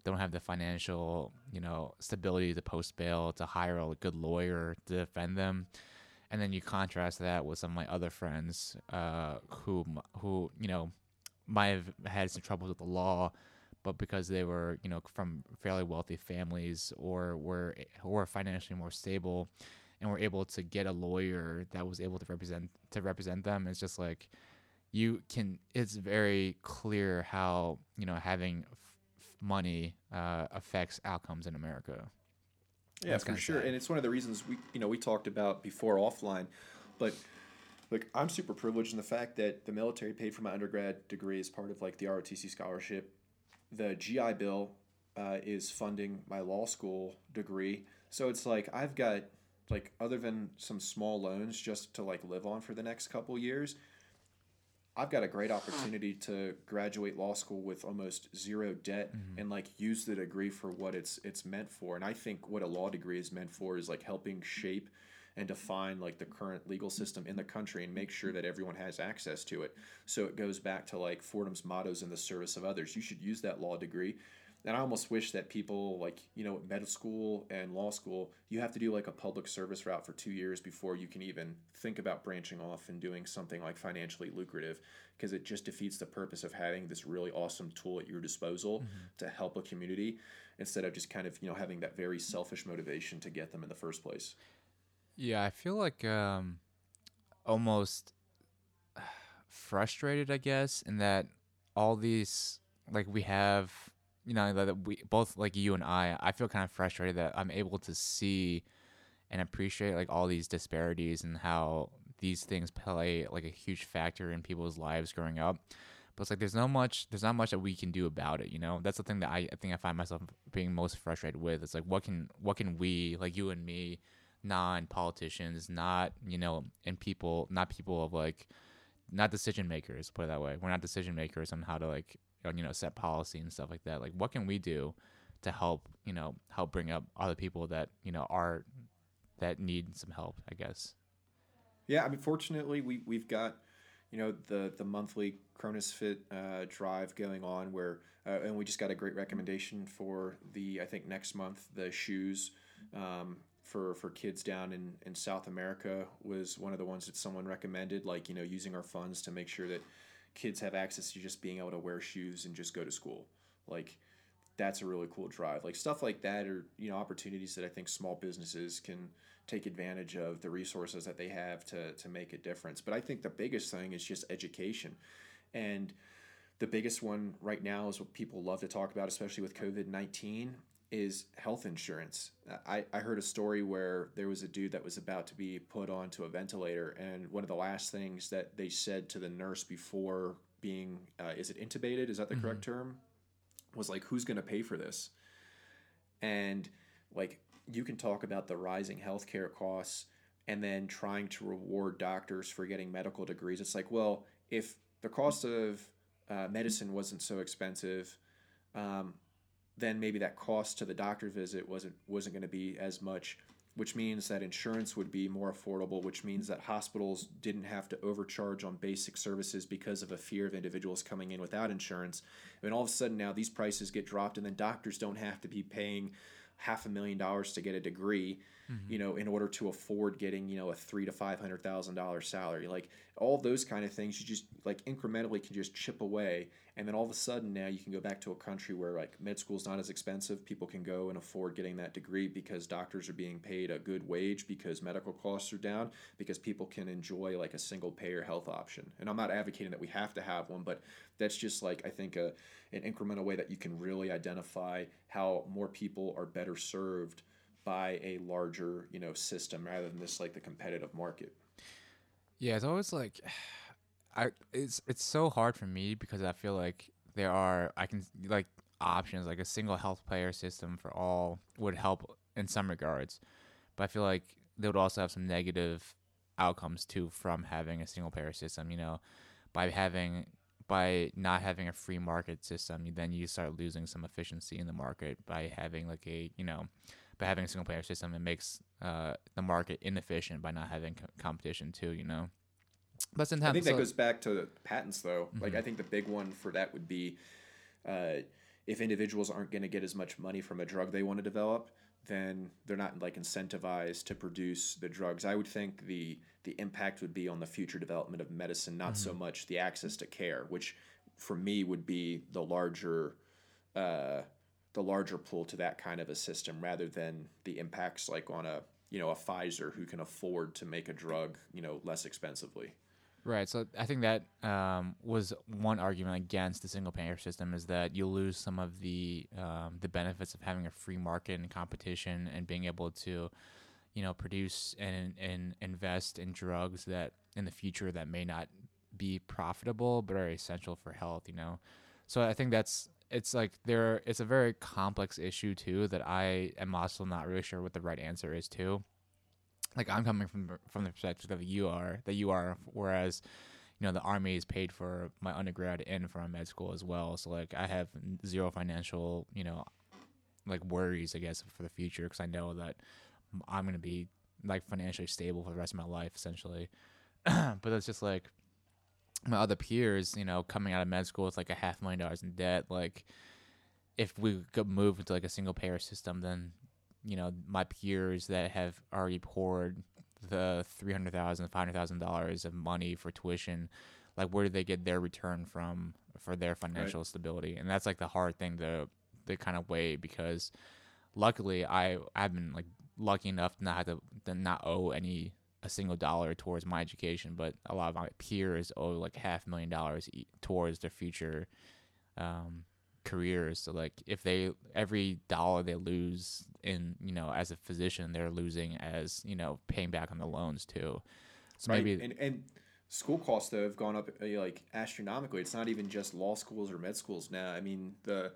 don't have the financial you know stability to post bail to hire a good lawyer to defend them. And then you contrast that with some of my other friends uh, who who you know might have had some troubles with the law but because they were you know from fairly wealthy families or were or financially more stable and were able to get a lawyer that was able to represent to represent them it's just like you can it's very clear how you know having money uh, affects outcomes in america Yeah, That's for sure. sad. And it's one of the reasons we, you know, we talked about before offline, but like I'm super privileged in the fact that the military paid for my undergrad degree as part of like the ROTC scholarship. The GI Bill uh, is funding my law school degree, so it's like I've got like other than some small loans just to like live on for the next couple years. I've got a great opportunity to graduate law school with almost zero debt mm-hmm. and like use the degree for what it's it's meant for. And I think what a law degree is meant for is like helping shape and define like the current legal system in the country and make sure that everyone has access to it. So it goes back to like Fordham's mottos in the service of others. You should use that law degree. And I almost wish that people like, you know, at medical school and law school, you have to do like a public service route for two years before you can even think about branching off and doing something like financially lucrative because it just defeats the purpose of having this really awesome tool at your disposal to help a community instead of just kind of, you know, having that very selfish motivation to get them in the first place. yeah i feel like um almost frustrated i guess in that all these like we have you know that we both like you and i i feel kind of frustrated that i'm able to see and appreciate like all these disparities and how these things play like a huge factor in people's lives growing up. But it's like there's not much there's not much that we can do about it you know? That's the thing that I, I think i find myself being most frustrated with. It's like what can what can we like you and me non politicians not you know and people not people of like not decision makers put it that way. We're not decision makers on how to like you know set policy and stuff like that like what can we do to help you know help bring up other people that you know are that need some help i guess Yeah, I mean, fortunately, we we've got, you know, the the monthly Cronus Fit uh, drive going on where, uh, and we just got a great recommendation for the I think next month the shoes. Um, for, for kids down in, in South America was one of the ones that someone recommended, like, you know, using our funds to make sure that kids have access to just being able to wear shoes and just go to school. Like, that's a really cool drive. Like stuff like that are you know opportunities that I think small businesses can take advantage of the resources that they have to to make a difference. But I think the biggest thing is just education, and the biggest one right now is what people love to talk about, especially with COVID nineteen, is health insurance. I, I heard a story where there was a dude that was about to be put onto a ventilator, and one of the last things that they said to the nurse before being uh, is it intubated? Is that the correct term? Was like, who's going to pay for this? And like, you can talk about the rising healthcare costs and then trying to reward doctors for getting medical degrees. It's like, well, if the cost of uh, medicine wasn't so expensive, um, then maybe that cost to the doctor visit wasn't wasn't going to be as much which means that insurance would be more affordable, which means that hospitals didn't have to overcharge on basic services because of a fear of individuals coming in without insurance. And all of a sudden now these prices get dropped, and then doctors don't have to be paying half a million dollars to get a degree mm-hmm. you know, in order to afford getting, you know, a three to five hundred thousand dollar salary. Like all those kind of things, you just like incrementally can just chip away, and then all of a sudden now you can go back to a country where like med school is not as expensive. People can go and afford getting that degree because doctors are being paid a good wage because medical costs are down because people can enjoy like a single payer health option. And I'm not advocating that we have to have one, but that's just like I think a an incremental way that you can really identify how more people are better served by a larger you know system rather than this like the competitive market. Yeah it's always like i it's it's so hard for me because i feel like there are i can like options like a single health payer system for all would help in some regards. But i feel like they would also have some negative outcomes too from having a single payer system you know? By having by not having a free market system then you start losing some efficiency in the market by having like a you know by having a single player system, it makes uh, the market inefficient by not having co- competition too. You know. But sometimes I think so, that goes back to patents, though. Mm-hmm. Like I think the big one for that would be uh, if individuals aren't going to get as much money from a drug they want to develop, then they're not like incentivized to produce the drugs. I would think the the impact would be on the future development of medicine, not mm-hmm. so much the access to care, which for me would be the larger uh, the larger pull to that kind of a system rather than the impacts like on a you know a Pfizer who can afford to make a drug you know less expensively. Right. So I think that um, was one argument against the single payer system is that you lose some of the um, the benefits of having a free market and competition and being able to, you know, produce and and invest in drugs that in the future that may not be profitable but are essential for health. You know, so I think that's it's like there it's a very complex issue too that I am also not really sure what the right answer is too. Like I'm coming from from the perspective that you are that you are, whereas you know the army is paid for my undergrad and for my med school as well. So like I have zero financial you know like worries I guess for the future because I know that I'm gonna be like financially stable for the rest of my life essentially. but it's just like my other peers, you know, coming out of med school with like a half million dollars in debt, like if we could move into like a single payer system, then you know my peers that have already poured the three hundred thousand, five hundred thousand dollars of money for tuition, like where do they get their return from for their financial right. stability? And that's like the hard thing to to kind of weigh because luckily I I've been like lucky enough to not have to, to not owe any a single dollar towards my education, but a lot of my peers owe like half a million dollars towards their future um, careers. So like if they every dollar they lose in you know as a physician, they're losing as you know paying back on the loans too. So right. maybe and, and school costs though have gone up uh, like astronomically. It's not even just law schools or med schools now. I mean the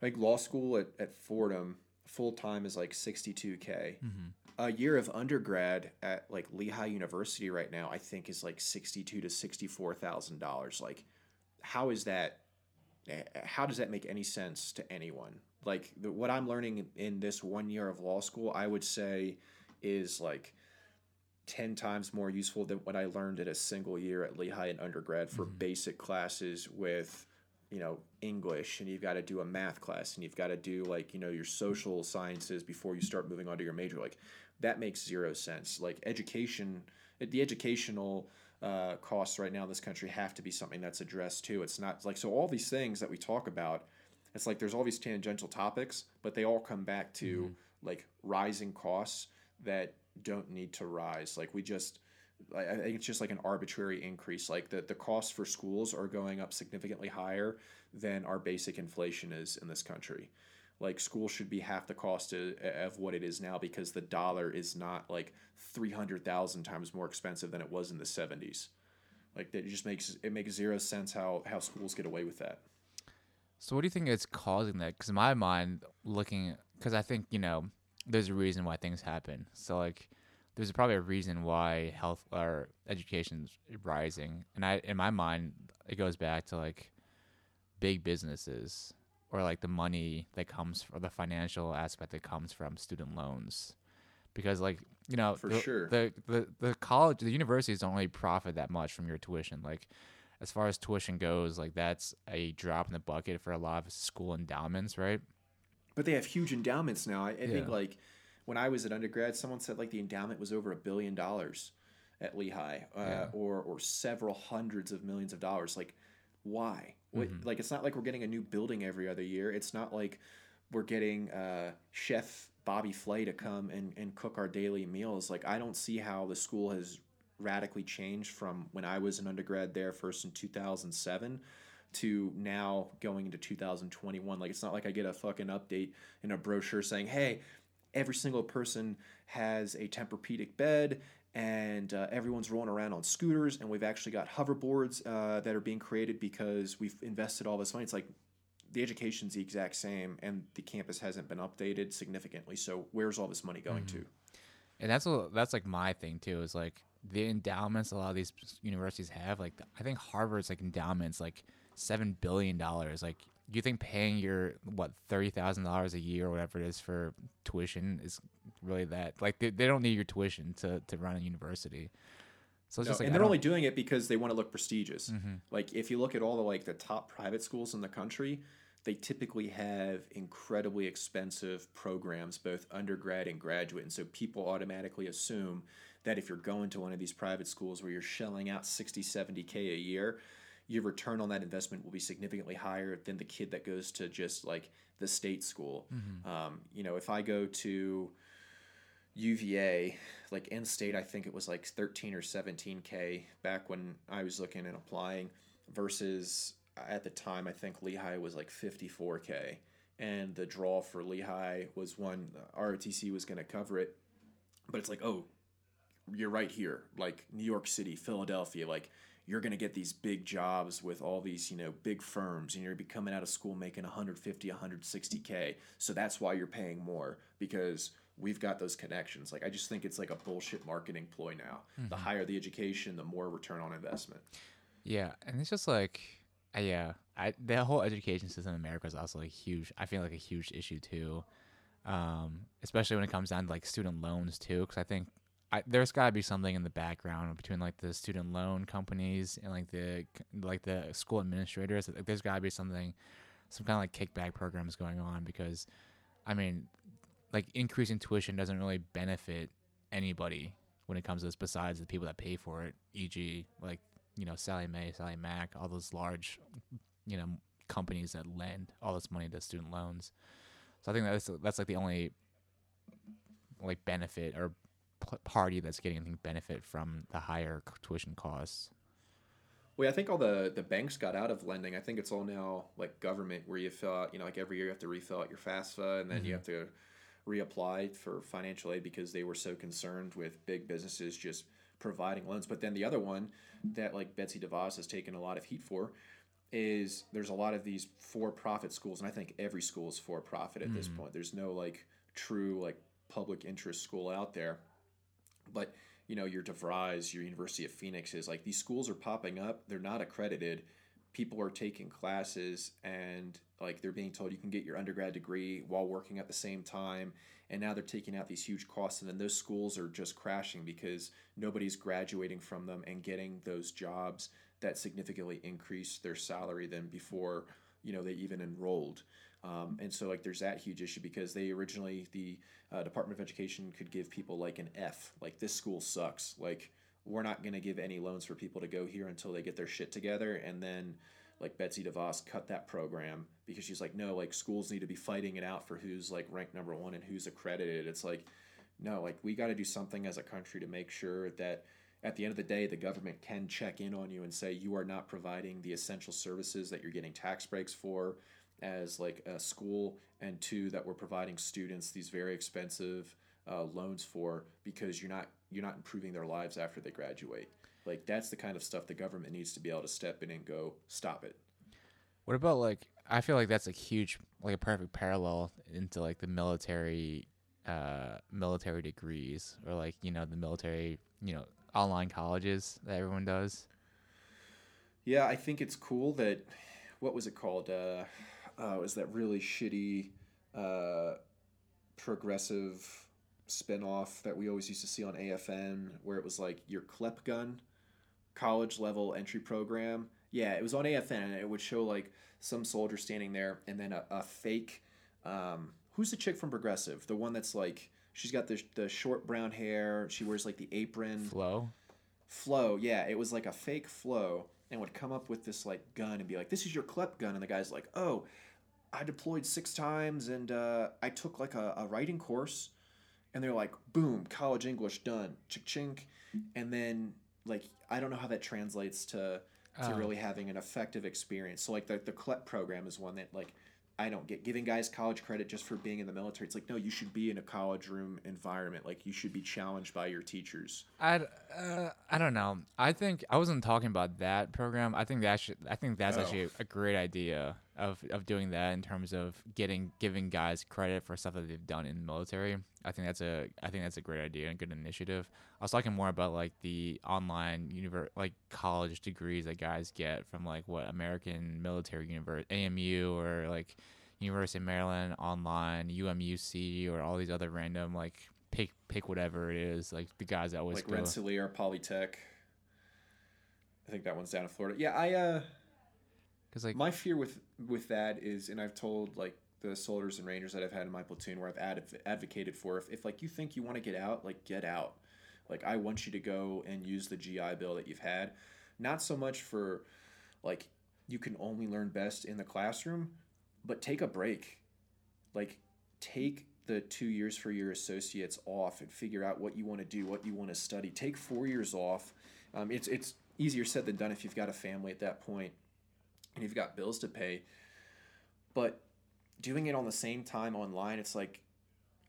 like law school at, at Fordham full time is like sixty two k. Mm-hmm year of undergrad at like Lehigh University right now, I think is like sixty-two to sixty-four thousand dollars. Like, how is that? Eh, how does that make any sense to anyone? Like, the, what I'm learning in this one year of law school, I would say, is like ten times more useful than what I learned in a single year at Lehigh in undergrad for mm-hmm. basic classes with you know english and you've got to do a math class and you've got to do like you know your social sciences before you start moving on to your major like that makes zero sense. Like education, the educational uh, costs right now in this country have to be something that's addressed too. It's not like so all these things that we talk about. It's like there's all these tangential topics, but they all come back to mm-hmm. like rising costs that don't need to rise. Like we just. I think it's just like an arbitrary increase. Like the, the costs for schools are going up significantly higher than our basic inflation is in this country like school should be half the cost of, of what it is now because the dollar is not like 300,000 times more expensive than it was in the 70s. Like that just makes it makes zero sense how how schools get away with that. So what do you think is causing that? Cuz in my mind looking cuz I think, you know, there's a reason why things happen. So like there's probably a reason why health or education's rising. And I, in my mind, it goes back to like big businesses or like the money that comes or the financial aspect that comes from student loans because like you know For the, sure. the, the the college the universities don't really profit that much from your tuition like as far as tuition goes like that's a drop in the bucket for a lot of school endowments right But they have huge endowments now. I, I think like when I was at undergrad, someone said like the endowment was over a billion dollars at Lehigh, uh, Yeah. or or several hundreds of millions of dollars. Like, why? What, Mm-hmm. Like, it's not like we're getting a new building every other year. It's not like we're getting uh, Chef Bobby Flay to come and, and cook our daily meals. Like, I don't see how the school has radically changed from when I was an undergrad there first in 2007 to now going into 2021. Like, it's not like I get a fucking update in a brochure saying, hey, every single person has a Tempur-Pedic bed and uh, everyone's rolling around on scooters and we've actually got hoverboards uh, that are being created because we've invested all this money. It's like the education's the exact same and the campus hasn't been updated significantly. So where's all this money going to? and that's what that's like my thing too is like the endowments a lot of these universities have like i think harvard's like endowments like seven billion dollars like you think paying your what thirty thousand dollars a year or whatever it is for tuition is really that like they, they don't need your tuition to, to run a university so it's No, just like and they're only doing it because they want to look prestigious. Mhm. Like if you look at all the like the top private schools in the country, they typically have incredibly expensive programs, both undergrad and graduate. And so people automatically assume that if you're going to one of these private schools where you're shelling out 60, 70K a year, your return on that investment will be significantly higher than the kid that goes to just like the state school. Um, you know, if I go to UVA, like in state, I think it was like 13 or 17K back when I was looking and applying, versus uh, at the time, I think Lehigh was like 54K. And the draw for Lehigh was one, uh, ROTC was going to cover it. But it's like, oh, you're right here, like New York City, Philadelphia, like you're going to get these big jobs with all these, you know, big firms and you're be coming out of school making 150, 160k. So that's why you're paying more because we've got those connections. Like I just think it's like a bullshit marketing ploy now. The higher the education, the more return on investment. Yeah, and it's just like, uh, yeah, I the whole education system in America is also like huge. I feel like a huge issue too, um, especially when it comes down to like student loans too. Because I think I, there's got to be something in the background between like the student loan companies and like the like the school administrators. Like, there's got to be something, some kind of like kickback programs going on because, I mean, like increasing tuition doesn't really benefit anybody when it comes to this besides the people that pay for it, e.g., like you know Sallie Mae, Sally Mac, all those large, you know, companies that lend all this money to student loans. So I think that's that's like the only like benefit or p- party that's getting anything benefit from the higher tuition costs. Well, I think all the the banks got out of lending. I think it's all now like government where you fill out, you know, like every year you have to refill out your FAFSA and then you mm-hmm. have to reapply for financial aid because they were so concerned with big businesses just providing loans. But then the other one that like Betsy DeVos has taken a lot of heat for is there's a lot of these for-profit schools and I think every school is for-profit at this hmm. point. There's no like true like public interest school out there. But you know, your DeVries, your University of Phoenix is like these schools are popping up. They're not accredited. People are taking classes and like they're being told you can get your undergrad degree while working at the same time. And now they're taking out these huge costs, and then those schools are just crashing because nobody's graduating from them and getting those jobs that significantly increase their salary than before you know they even enrolled. Um, and so like there's that huge issue because they originally the uh, Department of Education could give people like an F, like this school sucks, like we're not going to give any loans for people to go here until they get their shit together, and then like Betsy DeVos cut that program because she's like, no, like schools need to be fighting it out for who's like ranked number one and who's accredited. It's like, no, like we got to do something as a country to make sure that at the end of the day, the government can check in on you and say you are not providing the essential services that you're getting tax breaks for as like a school and two that we're providing students these very expensive uh, loans for because you're not you're not improving their lives after they graduate like that's the kind of stuff the government needs to be able to step in and go stop it What about like I feel like that's a huge like a perfect parallel into like the military uh, military degrees or like you know the military you know online colleges that everyone does. Yeah, I think it's cool that what was it called? Uh, uh, was that really shitty uh, progressive spinoff that we always used to see on AFN, where it was like your CLEP gun college level entry program. Yeah, it was on AFN, and it would show like some soldier standing there, and then a, a fake. Um, who's the chick from Progressive? The one that's like she's got the the short brown hair. She wears like the apron. Flo. Flo, yeah, it was like a fake Flo, and would come up with this like gun and be like, "This is your CLEP gun," and the guy's like, "Oh, I deployed six times and uh, I took like a, a writing course, and they're like, boom, college English done, chink chink, and then like I don't know how that translates to to Oh. really having an effective experience. So like the the CLEP program is one that like I don't get giving guys college credit just for being in the military. It's like no, you should be in a college room environment. Like you should be challenged by your teachers. I uh, I don't know. I think I wasn't talking about that program. I think that should, I think that's Oh. actually a great idea of of doing that in terms of getting giving guys credit for stuff that they've done in the military. I think that's a I think that's a great idea and good initiative. I was talking more about like the online univer- like college degrees that guys get from like what American Military University AMU or like University of Maryland online, UMUC or all these other random like pick pick whatever it is like the guys that always like. Rensselaer, Polytech. I think that one's down in Florida. Yeah, I uh Because like my fear with with that is, and I've told like the soldiers and rangers that I've had in my platoon where I've adv- advocated for if, if like you think you want to get out, like get out. Like I want you to go and use the GI Bill that you've had, not so much for like you can only learn best in the classroom, but take a break. Like take the two years for your associates off and figure out what you want to do, what you want to study. Take four years off. Um, it's it's easier said than done if you've got a family at that point and you've got bills to pay. But doing it on the same time online, it's like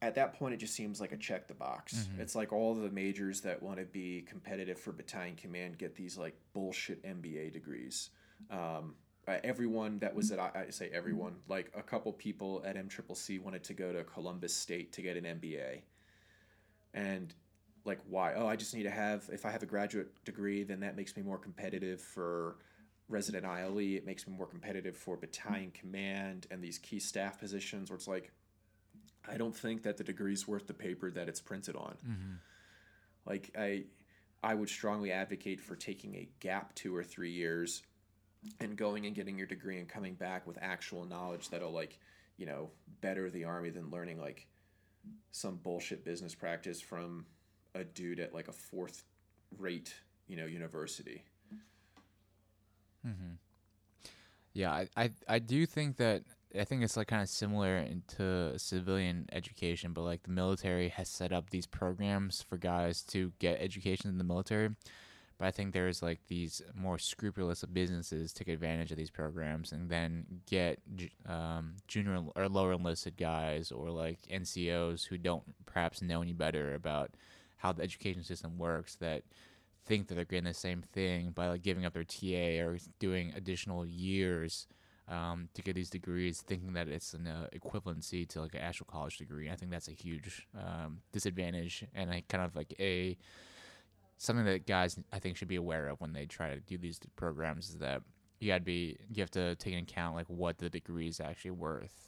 at that point it just seems like a check the box. Mhm. It's like all the majors that want to be competitive for battalion command get these like bullshit MBA degrees. Um, uh, everyone that was at I I say everyone like a couple people at MCCC wanted to go to Columbus State to get an MBA, and like why? Oh, I just need to have if I have a graduate degree, then that makes me more competitive for resident ILE. It makes me more competitive for battalion command and these key staff positions where it's like, I don't think that the degree's worth the paper that it's printed on. mhm. Like I, I would strongly advocate for taking a gap two or three years, and going and getting your degree and coming back with actual knowledge that'll like, you know, better the army than learning like some bullshit business practice from a dude at like a fourth rate, you know, university. Mm-hmm. Yeah, I, I I do think that I think it's like kind of similar to civilian education, but like the military has set up these programs for guys to get education in the military. But I think there's like these more scrupulous businesses take advantage of these programs and then get um, junior or lower enlisted guys or like NCOs who don't perhaps know any better about how the education system works that think that they're getting the same thing by like giving up their TA or doing additional years um, to get these degrees, thinking that it's an uh, equivalency to like an actual college degree. I think that's a huge um, disadvantage and I kind of like a something that guys I think should be aware of when they try to do these programs is that you gotta be you have to take into account like what the degree is actually worth.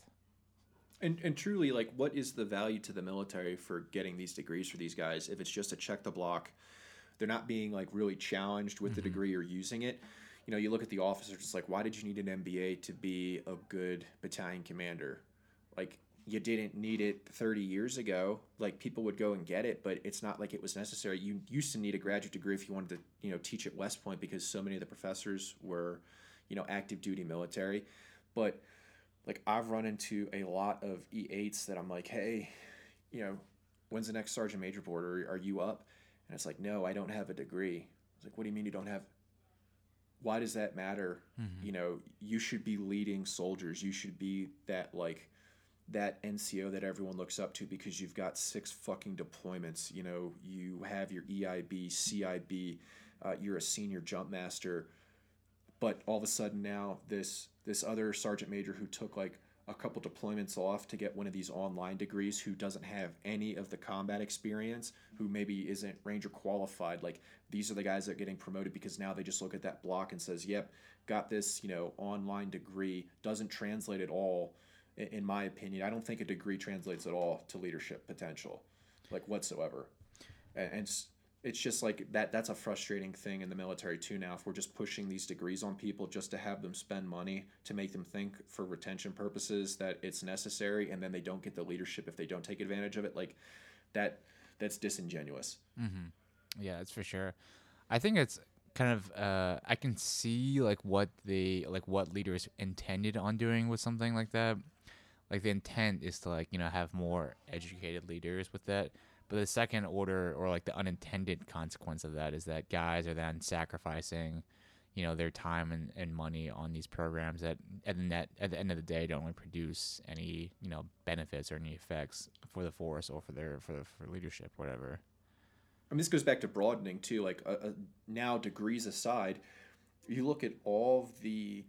And, and truly, like, what is the value to the military for getting these degrees for these guys if it's just to check the block? They're not being like really challenged with the Mhm. degree or using it. You know, you look at the officers, it's like, why did you need an MBA to be a good battalion commander? Like, you didn't need it 30 years ago. Like, people would go and get it, but it's not like it was necessary. You used to need a graduate degree if you wanted to, you know, teach at West Point because so many of the professors were, you know, active duty military. But like I've run into a lot of E8s that I'm like, hey, you know, when's the next sergeant major board? Or are you up? And it's like, no, I don't have a degree. It's like, what do you mean you don't have? Why does that matter? Mm-hmm. You know, you should be leading soldiers. You should be that like that NCO that everyone looks up to because you've got six fucking deployments. You know, you have your EIB, CIB, uh, you're a senior jump master, but all of a sudden now this this other sergeant major who took like a couple deployments off to get one of these online degrees who doesn't have any of the combat experience, who maybe isn't ranger qualified, like these are the guys that are getting promoted because now they just look at that block and says, "Yep, got this, you know, online degree." Doesn't translate at all in my opinion. I don't think a degree translates at all to leadership potential, like whatsoever. And, it's just like that that's a frustrating thing in the military too now if we're just pushing these degrees on people just to have them spend money to make them think for retention purposes that it's necessary and then they don't get the leadership if they don't take advantage of it like that that's disingenuous. Mm-hmm. yeah that's for sure. I think it's kind of uh, i can see like what the like what leaders intended on doing with something like that. Like the intent is to like you know have more educated leaders with that but the second order or like the unintended consequence of that is that guys are then sacrificing, you know, their time and, and money on these programs that at the net at the end of the day don't really produce any, you know, benefits or any effects for the force or for their for for leadership, whatever. I mean, this goes back to broadening too. Like uh, uh, now, degrees aside, you look at all the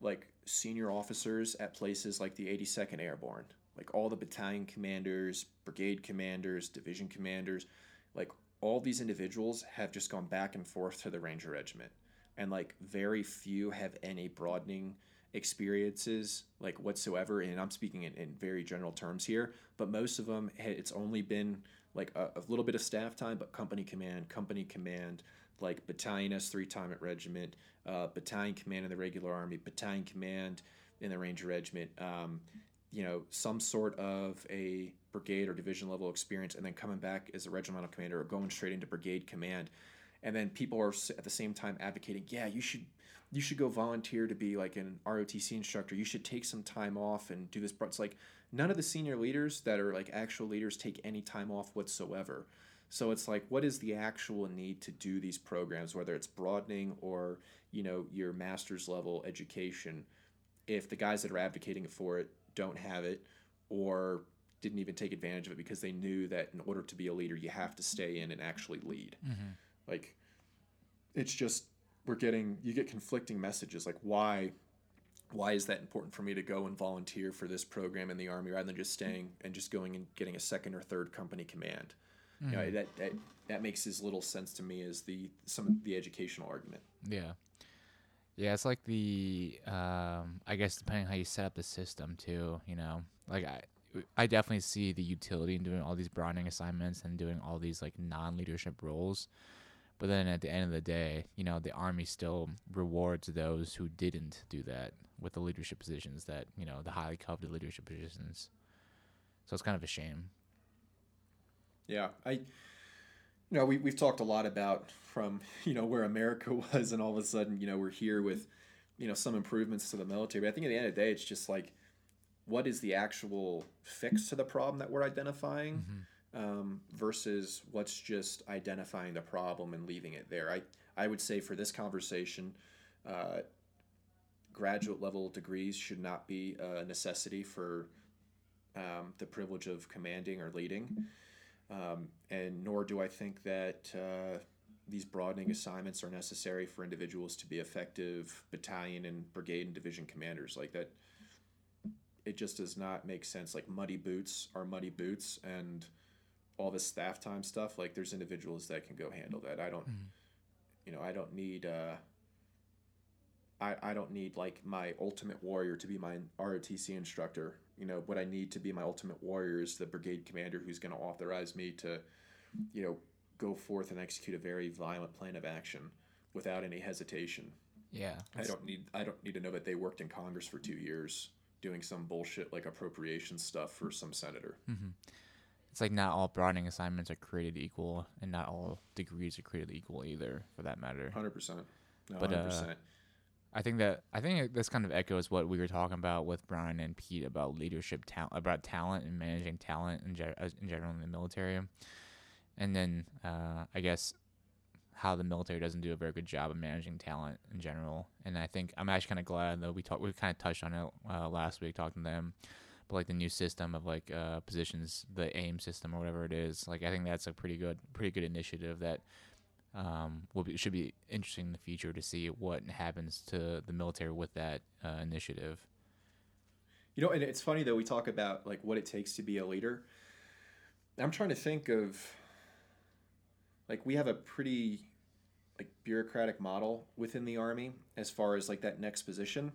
like senior officers at places like the 82nd Airborne, like all the battalion commanders, brigade commanders, division commanders, like all these individuals have just gone back and forth to the Ranger Regiment. And like very few have any broadening experiences like whatsoever and i'm speaking in, in very general terms here but most of them it's only been like a, a little bit of staff time but company command company command like battalion s3 time at regiment uh, battalion command in the regular army battalion command in the ranger regiment um, you know some sort of a brigade or division level experience and then coming back as a regimental commander or going straight into brigade command. And then people are at the same time advocating yeah you should you should go volunteer to be like an ROTC instructor. You should take some time off and do this. It's like none of the senior leaders that are like actual leaders take any time off whatsoever. So it's like what is the actual need to do these programs whether it's broadening or you know your master's level education? If the guys that are advocating for it don't have it or didn't even take advantage of it because they knew that in order to be a leader you have to stay in and actually lead mm-hmm. like it's just we're getting you get conflicting messages like why why is that important for me to go and volunteer for this program in the army rather than just staying and just going and getting a second or third company command mm-hmm. you know, mm-hmm. that, that that makes as little sense to me as the some of the educational argument yeah yeah, it's like the um, I guess depending how you set up the system too. You know, like I I definitely see the utility in doing all these broadening assignments and doing all these like non-leadership roles. But then at the end of the day, you know, the army still rewards those who didn't do that with the leadership positions that, you know, the highly coveted leadership positions. So it's kind of a shame. Yeah. I you know, we, we've talked a lot about from, you know, where America was and all of a sudden, you know, we're here with, you know, some improvements to the military. But I think at the end of the day, it's just like, what is the actual fix to the problem that we're identifying mm-hmm. um, versus what's just identifying the problem and leaving it there? I, I would say for this conversation, uh, graduate level degrees should not be a necessity for um, the privilege of commanding or leading. Um, and nor do I think that uh, these broadening assignments are necessary for individuals to be effective battalion and brigade and division commanders. Like that, it just does not make sense. Like muddy boots are muddy boots, and all this staff time stuff. Like there's individuals that can go handle that. I don't, mm-hmm. you know, I don't need. Uh, I, I don't need like my ultimate warrior to be my ROTC instructor you know what I need to be my ultimate warrior is the brigade commander who's going to authorize me to, you know, go forth and execute a very violent plan of action without any hesitation. Yeah, I don't need I don't need to know that they worked in Congress for two years doing some bullshit like appropriation stuff for some senator. Mm-hmm. It's like not all broadening assignments are created equal, and not all degrees are created equal either, for that matter. Hundred percent. No, but 100%. Uh, I think that I think this kind of echoes what we were talking about with Brian and Pete about leadership talent, about talent and managing talent in, ge- in general in the military, and then uh, I guess how the military doesn't do a very good job of managing talent in general. And I think I'm actually kind of glad that we talked we kind of touched on it uh, last week talking to them, but like the new system of like uh, positions, the AIM system or whatever it is. Like I think that's a pretty good pretty good initiative that um, will be, should be interesting in the future to see what happens to the military with that uh, initiative. You know, and it's funny though we talk about like what it takes to be a leader. I'm trying to think of like we have a pretty like bureaucratic model within the army as far as like that next position.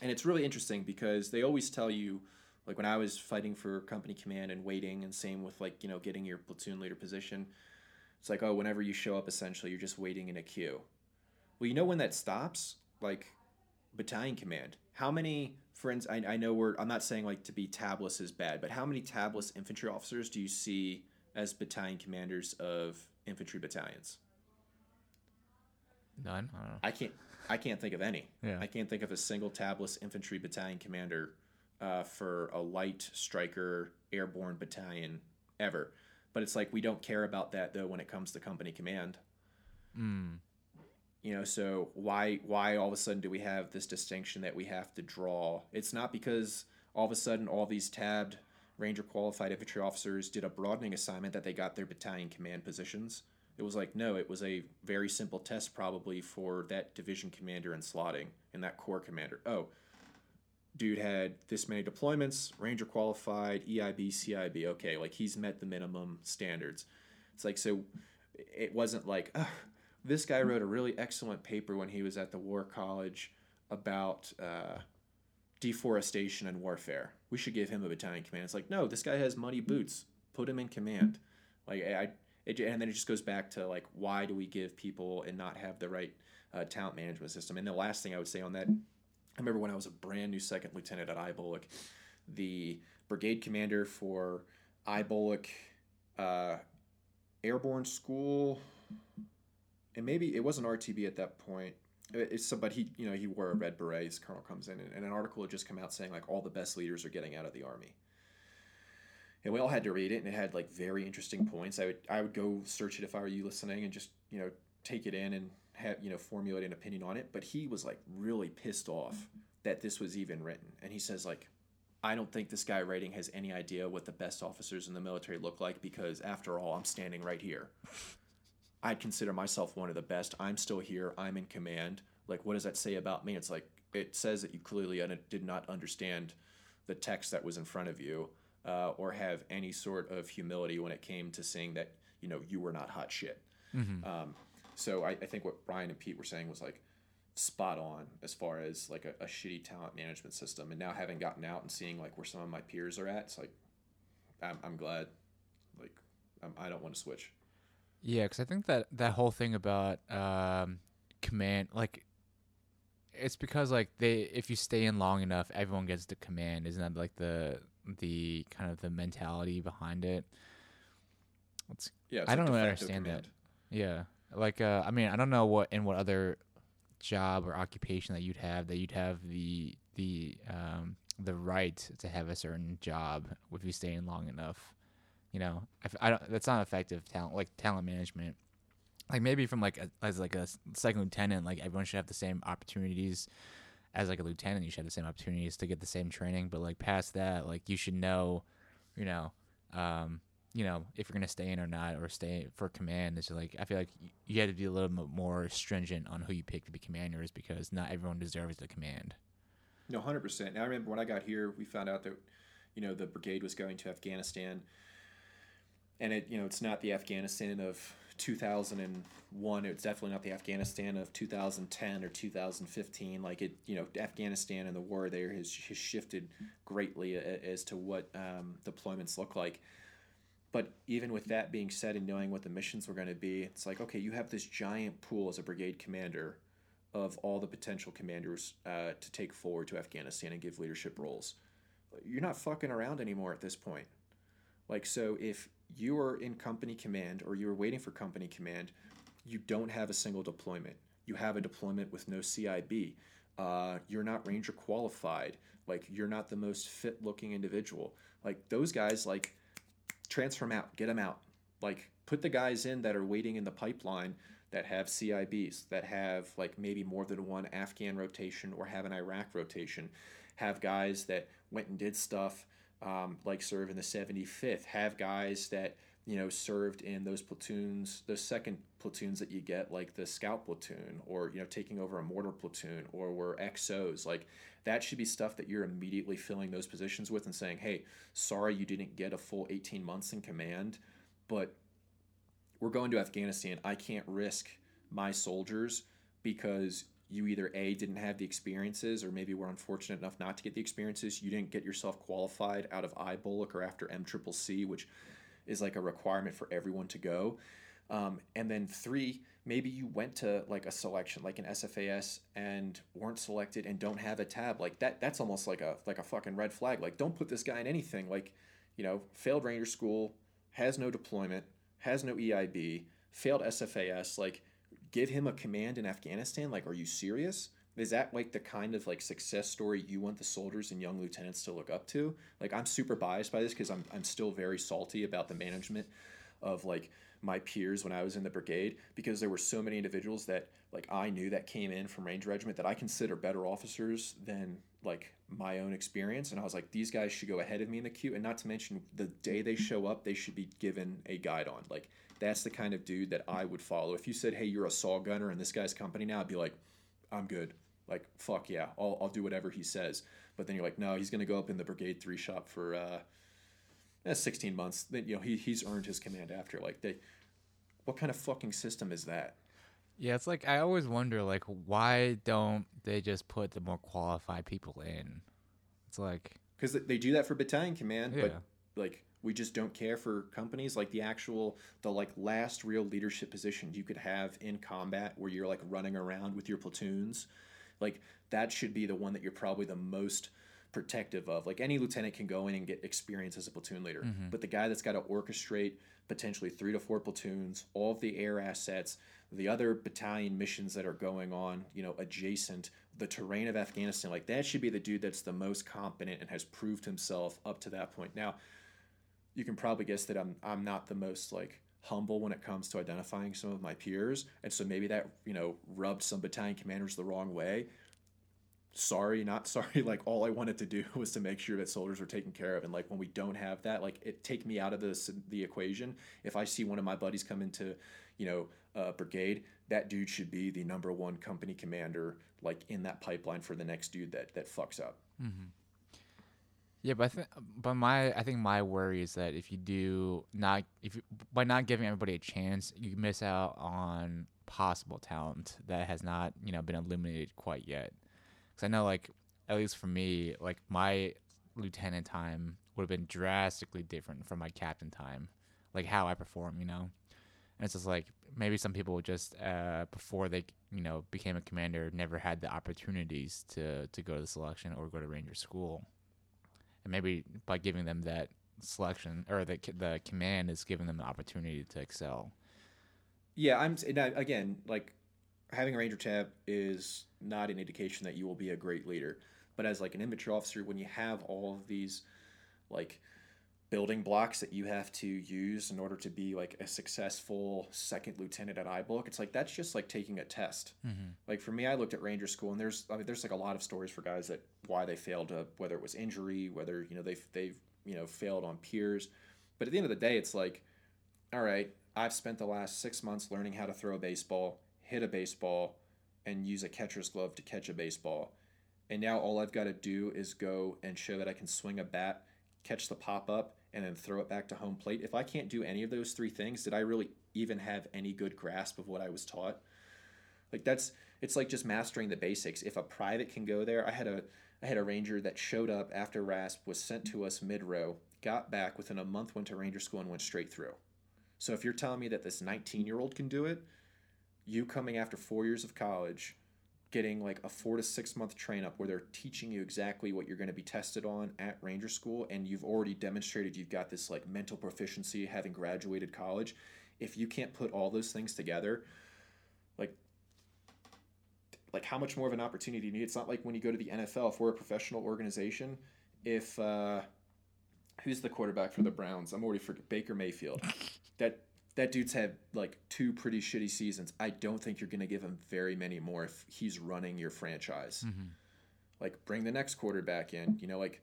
And it's really interesting because they always tell you like when I was fighting for company command and waiting and same with like, you know, getting your platoon leader position, it's like, oh, whenever you show up essentially you're just waiting in a queue. Well, you know when that stops? Like battalion command. How many friends I, I know we're I'm not saying like to be tabless is bad, but how many tabless infantry officers do you see as battalion commanders of infantry battalions? None. I don't know. I can't I can't think of any. Yeah. I can't think of a single tabless infantry battalion commander uh, for a light striker airborne battalion ever. But it's like we don't care about that though when it comes to company command. Mm. You know, so why why all of a sudden do we have this distinction that we have to draw? It's not because all of a sudden all these tabbed ranger qualified infantry officers did a broadening assignment that they got their battalion command positions. It was like no, it was a very simple test probably for that division commander and slotting and that corps commander. Oh, dude had this many deployments, ranger qualified, EIB, CIB. Okay, like he's met the minimum standards. It's like so it wasn't like "Ugh, this guy wrote a really excellent paper when he was at the War College about uh, deforestation and warfare. We should give him a battalion command. It's like no, this guy has muddy boots. Put him in command. Like I, it, and then it just goes back to like why do we give people and not have the right uh, talent management system? And the last thing I would say on that, I remember when I was a brand new second lieutenant at IBOLC, the brigade commander for IBOLC uh, Airborne School, and maybe it wasn't RTB at that point. It's so, but he, you know, he wore a red beret. His colonel comes in, and, and an article had just come out saying like all the best leaders are getting out of the army. And we all had to read it, and it had like very interesting points. I would I would go search it if I were you listening, and just you know take it in and have you know formulate an opinion on it. But he was like really pissed off that this was even written, and he says like I don't think this guy writing has any idea what the best officers in the military look like because, after all, I'm standing right here. I'd consider myself one of the best. I'm still here. I'm in command. Like, what does that say about me? It's like, it says that you clearly un- did not understand the text that was in front of you uh, or have any sort of humility when it came to saying that, you know, you were not hot shit. Um, so I, I think what Brian and Pete were saying was like, spot on as far as like a, a shitty talent management system. And now having gotten out and seeing like where some of my peers are at, it's like I'm, I'm glad. Like I'm, I don't want to switch. Yeah, because I think that that whole thing about um, command, like, it's because like they, if you stay in long enough, everyone gets the command. Isn't that like the the kind of the mentality behind it? It's Yeah, it's I like don't really understand that. yeah, like uh, I mean, I don't know what in what other job or occupation that you'd have that you'd have the the um, the right to have a certain job if you stay in long enough. You know, I don't. That's not effective talent like talent management. Like maybe from like a, as like a second lieutenant, like everyone should have the same opportunities as like a lieutenant. You should have the same opportunities to get the same training. But like past that, like you should know, you know, um, you know, if you're gonna stay in or not, or stay for command. It's like I feel like you had to be a little bit more stringent on who you pick to be commanders because not everyone deserves the command. No, hundred percent. Now I remember when I got here, we found out that you know the brigade was going to Afghanistan, and it you know it's not the Afghanistan of two thousand and one. It's definitely not the Afghanistan of two thousand ten or two thousand fifteen. Like it, you know, Afghanistan and the war there has, has shifted greatly as to what um, deployments look like. But even with that being said, and knowing what the missions were going to be, it's like okay, you have this giant pool as a brigade commander of all the potential commanders uh, to take forward to Afghanistan and give leadership roles. You're not fucking around anymore at this point. Like, so if you are in company command or you're waiting for company command, you don't have a single deployment. You have a deployment with no CIB. Uh, you're not Ranger qualified. Like, you're not the most fit looking individual. Like, those guys, like, transfer them out, get them out. Like, put the guys in that are waiting in the pipeline that have CIBs, that have like maybe more than one Afghan rotation or have an Iraq rotation, have guys that went and did stuff um, like serve in the 75th, have guys that you know, served in those platoons, those second platoons that you get, like the scout platoon, or you know, taking over a mortar platoon, or were XOs. Like that should be stuff that you're immediately filling those positions with and saying, "Hey, sorry you didn't get a full 18 months in command, but we're going to Afghanistan. I can't risk my soldiers because you either a didn't have the experiences or maybe were unfortunate enough not to get the experiences you didn't get yourself qualified out of IBOLC or after MCCC which is like a requirement for everyone to go. Um, and then three maybe you went to like a selection like an SFAS and weren't selected and don't have a tab. Like that that's almost like a like a fucking red flag. Like don't put this guy in anything. Like you know failed ranger school has no deployment has no EIB failed SFAS like give him a command in Afghanistan? Like, are you serious? Is that like the kind of like success story you want the soldiers and young lieutenants to look up to? Like, I'm super biased by this because I'm, I'm still very salty about the management of like my peers when I was in the brigade because there were so many individuals that like I knew that came in from range Regiment that I consider better officers than like my own experience and I was like these guys should go ahead of me in the queue and not to mention the day they show up they should be given a guidon like that's the kind of dude that I would follow. If you said, "Hey, you're a saw gunner in this guy's company now," I'd be like, "I'm good." Like, fuck yeah, I'll, I'll do whatever he says. But then you're like, no, he's gonna go up in the Brigade Three shop for uh, eh, 16 months. Then you know he he's earned his command after. Like, they, what kind of fucking system is that? Yeah, it's like I always wonder, like, why don't they just put the more qualified people in? It's like because they do that for battalion command, Yeah. but like we just don't care for companies like the actual the like last real leadership position you could have in combat where you're like running around with your platoons like that should be the one that you're probably the most protective of. Like any lieutenant can go in and get experience as a platoon leader mm-hmm. but the guy that's got to orchestrate potentially three to four platoons all of the air assets the other battalion missions that are going on you know adjacent the terrain of afghanistan like that should be the dude that's the most competent and has proved himself up to that point. Now you can probably guess that I'm I'm not the most like humble when it comes to identifying some of my peers, and so maybe that you know rubbed some battalion commanders the wrong way. Sorry, not sorry. Like all I wanted to do was to make sure that soldiers were taken care of, and like when we don't have that, like it take me out of this the equation. If I see one of my buddies come into, you know, a brigade, that dude should be the number one company commander, like in that pipeline for the next dude that that fucks up. Mm-hmm. Yeah, but I think, but my, I think my worry is that if you do not, if you, by not giving everybody a chance, you miss out on possible talent that has not, you know, been illuminated quite yet. Because I know, like, at least for me, like my lieutenant time would have been drastically different from my captain time, like how I perform, you know. And it's just like maybe some people just uh, before they, you know, became a commander, never had the opportunities to to go to the selection or go to ranger school and maybe by giving them that selection or the the command is giving them the opportunity to excel. Yeah, I'm and I, again like having a ranger tab is not an indication that you will be a great leader, but as like an infantry officer, when you have all of these like building blocks that you have to use in order to be like a successful second lieutenant at IBOLC. it's like that's just like taking a test. Like for me, I looked at Ranger School, and there's I mean there's like a lot of stories for guys that why they failed, uh, whether it was injury, whether you know they they've you know failed on peers, but at the end of the day, it's like, all right, I've spent the last six months learning how to throw a baseball, hit a baseball, and use a catcher's glove to catch a baseball, and now all I've got to do is go and show that I can swing a bat, catch the pop up, and then throw it back to home plate. If I can't do any of those three things, did I really even have any good grasp of what I was taught? Like that's it's like just mastering the basics. If a private can go there, I had a I had a ranger that showed up after RASP was sent to us mid row, got back within a month, went to ranger school and went straight through. So if you're telling me that this 19 year old can do it, you coming after four years of college, getting like a four to six month train up where they're teaching you exactly what you're going to be tested on at ranger school, and you've already demonstrated you've got this like mental proficiency having graduated college. If you can't put all those things together, like like how much more of an opportunity do you need? It's not like when you go to the NFL, if we're a professional organization, if uh, who's the quarterback for the Browns? I'm already for Baker Mayfield. That that dude's had like two pretty shitty seasons. I don't think you're gonna give him very many more if he's running your franchise. Mm-hmm. Like bring the next quarterback in. You know, like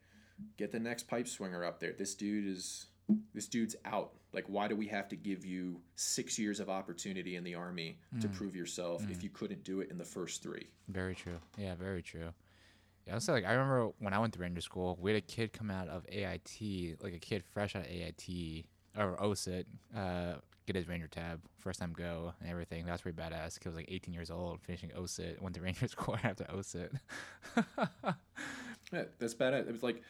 get the next pipe swinger up there. This dude is this dude's out. Like, why do we have to give you six years of opportunity in the army to mm. prove yourself if mm. you couldn't do it in the first three? Very true. Yeah, very true. Yeah, I was like, I remember when I went to Ranger School, we had a kid come out of AIT, like a kid fresh out of AIT or OSUT, uh, get his Ranger tab, first time go and everything. That's pretty badass. He was like 18 years old, finishing OSUT, went to Ranger School after OSUT. Yeah, that's bad. It was like,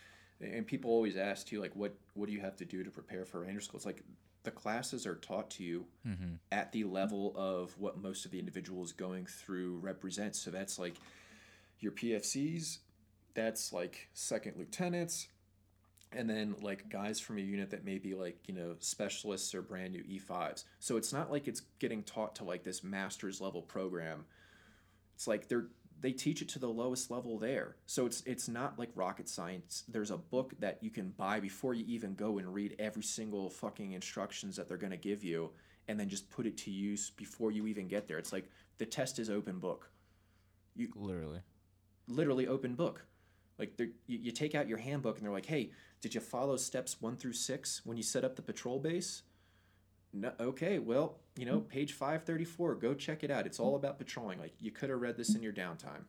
and people always ask you like, what what do you have to do to prepare for Ranger School? It's like the classes are taught to you mm-hmm. at the level of what most of the individuals going through represents. So that's like your PFCs, that's like second lieutenants, and then like guys from a unit that may be like you know specialists or brand new E5s. So it's not like it's getting taught to like this master's level program. It's like they're they teach it to the lowest level there. So it's it's not like rocket science. There's a book that you can buy before you even go and read every single fucking instructions that they're going to give you and then just put it to use before you even get there. It's like the test is open book. You literally. Literally open book. Like you, you take out your handbook and they're like, "Hey, did you follow steps 1 through 6 when you set up the patrol base?" No, okay, well, you know, page 534, go check it out. It's all about patrolling. Like you could have read this in your downtime.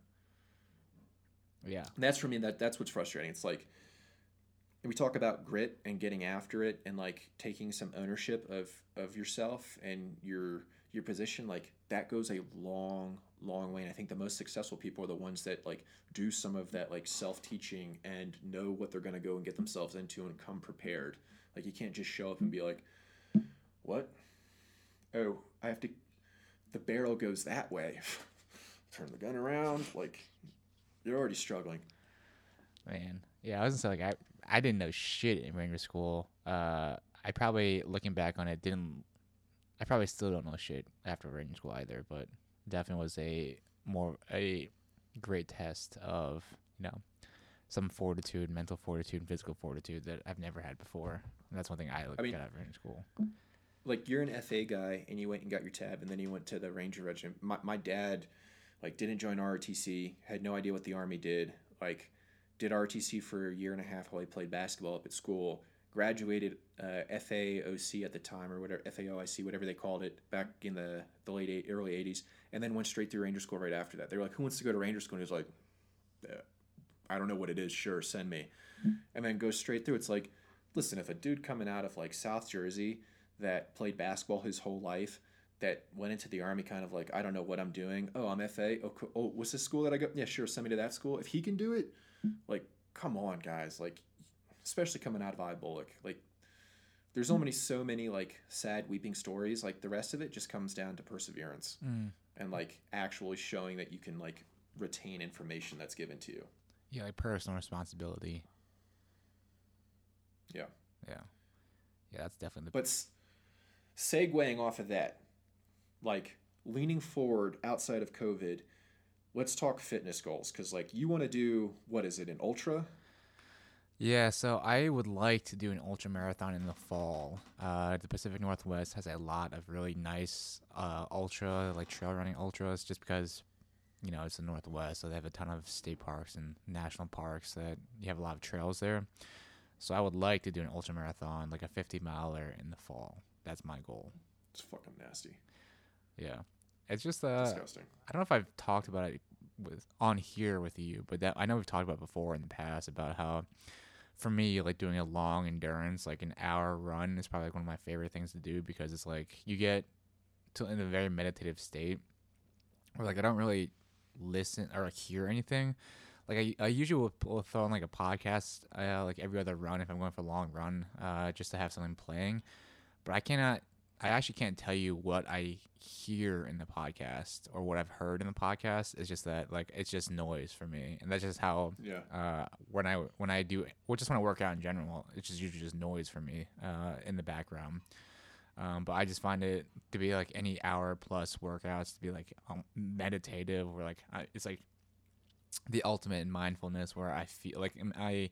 Yeah. And that's for me that that's what's frustrating. It's like we talk about grit and getting after it and like taking some ownership of of yourself and your your position like that goes a long long way and i think the most successful people are the ones that like do some of that like self-teaching and know what they're going to go and get themselves into and come prepared like you can't just show up and be like what oh i have to the barrel goes that way turn the gun around like you're already struggling Man, yeah, I was gonna say like I I didn't know shit in Ranger School. Uh, I probably looking back on it didn't. I probably still don't know shit after Ranger School either, but definitely was a more a great test of you know some fortitude, mental fortitude, and physical fortitude that I've never had before. And that's one thing I, like, I mean- got out of Ranger School. like you're an FA guy and you went and got your tab and then you went to the Ranger Regiment. My, my dad like didn't join ROTC, had no idea what the army did. Like did ROTC for a year and a half while he played basketball up at school. Graduated uh, FAOC at the time or whatever FAOIC whatever they called it back in the the late eight, early 80s and then went straight through Ranger School right after that. They were like who wants to go to Ranger School and he was like "Uh, I don't know what it is, sure, send me. And then goes straight through. It's like listen, if a dude coming out of like South Jersey that played basketball his whole life that went into the army kind of like I don't know what I'm doing. Oh, I'm FA. Oh, oh what's the school that I go? Yeah, sure. Send me to that school. If he can do it, like, come on, guys. Like, especially coming out of IBOLC. Like, there's many, so many like sad, weeping stories. Like the rest of it just comes down to perseverance Mm. And like actually showing that you can like retain information that's given to you. Yeah, like personal responsibility. Yeah. Yeah, yeah, that's definitely the But s- segueing off of that, like leaning forward outside of COVID, let's talk fitness goals because like you want to do what is it an ultra? Yeah, so I would like to do an ultra marathon in the fall. Uh, the Pacific Northwest has a lot of really nice uh, ultra, like trail running ultras, just because, you know, it's the Northwest, so they have a ton of state parks and national parks that you have a lot of trails there. So I would like to do an ultra marathon, like a 50 miler in the fall. That's my goal. It's fucking nasty, Yeah, it's just uh, disgusting. I don't know if I've talked about it with on here with you, but that I know we've talked about it before in the past about how for me like doing a long endurance, like an hour run is probably like one of my favorite things to do because it's like you get to in a very meditative state where like I don't really listen or like hear anything. Like I, I usually will, throw on like a podcast uh, like every other run if I'm going for a long run uh, just to have something playing, but I cannot I actually can't tell you what I hear in the podcast or what I've heard in the podcast. It's just that like it's just noise for me, and that's just how Yeah, uh, when I when I do or just when I work out in general, it's just usually just noise for me uh, in the background. Um, but I just find it to be like any hour plus workouts to be like um, meditative or like I, it's like the ultimate in mindfulness where I feel like I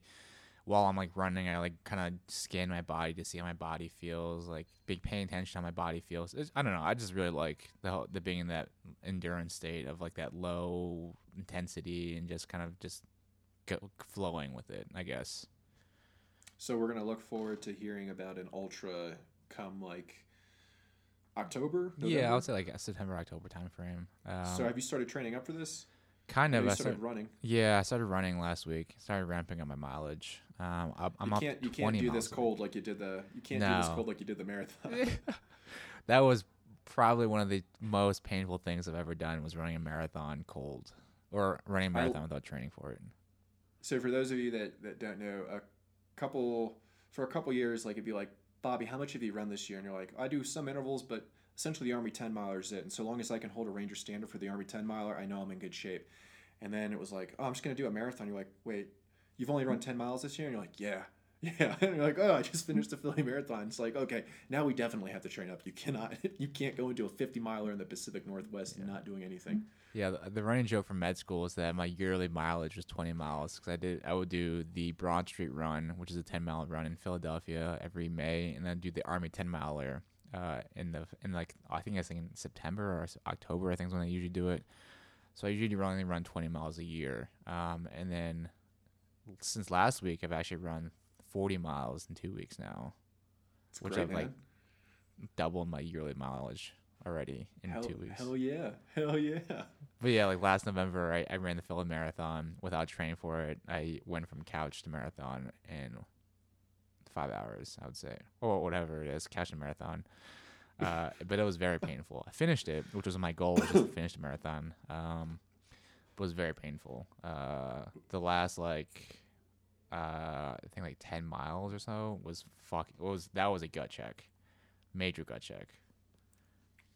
while I'm like running, I like kind of scan my body to see how my body feels, like big paying attention to how my body feels. It's, I don't know. I just really like the whole- the being in that endurance state of like that low intensity and just kind of just go, flowing with it. I guess. So we're gonna look forward to hearing about an ultra come like October. Yeah, I would say like a September October time frame. Um, so have you started training up for this? Kind of. I started started, running. yeah, I started running last week. Started ramping up my mileage. Um, I'm, I'm you can't you can't do this cold like you did the you can't do this cold like you did the marathon. that was probably one of the most painful things I've ever done was running a marathon cold or running a I- marathon without training for it. so for those of you that, that don't know, a couple for a couple years, like it'd be like, Bobby, how much have you run this year? And you're like, I do some intervals, but essentially the Army 10 miler is it. And so long as I can hold a Ranger standard for the Army 10 miler, I know I'm in good shape. And then it was like, oh, I'm just gonna do a marathon. You're like, wait, you've only run 10 miles this year? And you're like, yeah. Yeah, and you're like, oh, I just finished the Philly Marathon. It's like, okay, now we definitely have to train up. You cannot, you can't go into a 50 miler in the Pacific Northwest and not doing anything. Yeah, the, the running joke from med school is that my yearly mileage was 20 miles because I did I would do the Broad Street Run, which is a 10 mile run in Philadelphia every May, and then do the Army 10 miler uh, in the in like I think it's like in September or October I think is when they usually do it. So I usually only run 20 miles a year, um, and then since last week I've actually run 40 miles in two weeks now, It's Which great, I've, like, doubled my yearly mileage already in hell, two weeks. hell yeah, hell yeah. But yeah, like last November, I, I ran the Philly Marathon without training for it. I went from couch to marathon in five hours, I would say, or whatever it is, couch to marathon. Uh, but it was very painful. I finished it, which was my goal, was just to finish the marathon. Um, was very painful. Uh, the last like, uh, I think like ten miles or so was fucking Was that was a gut check, major gut check.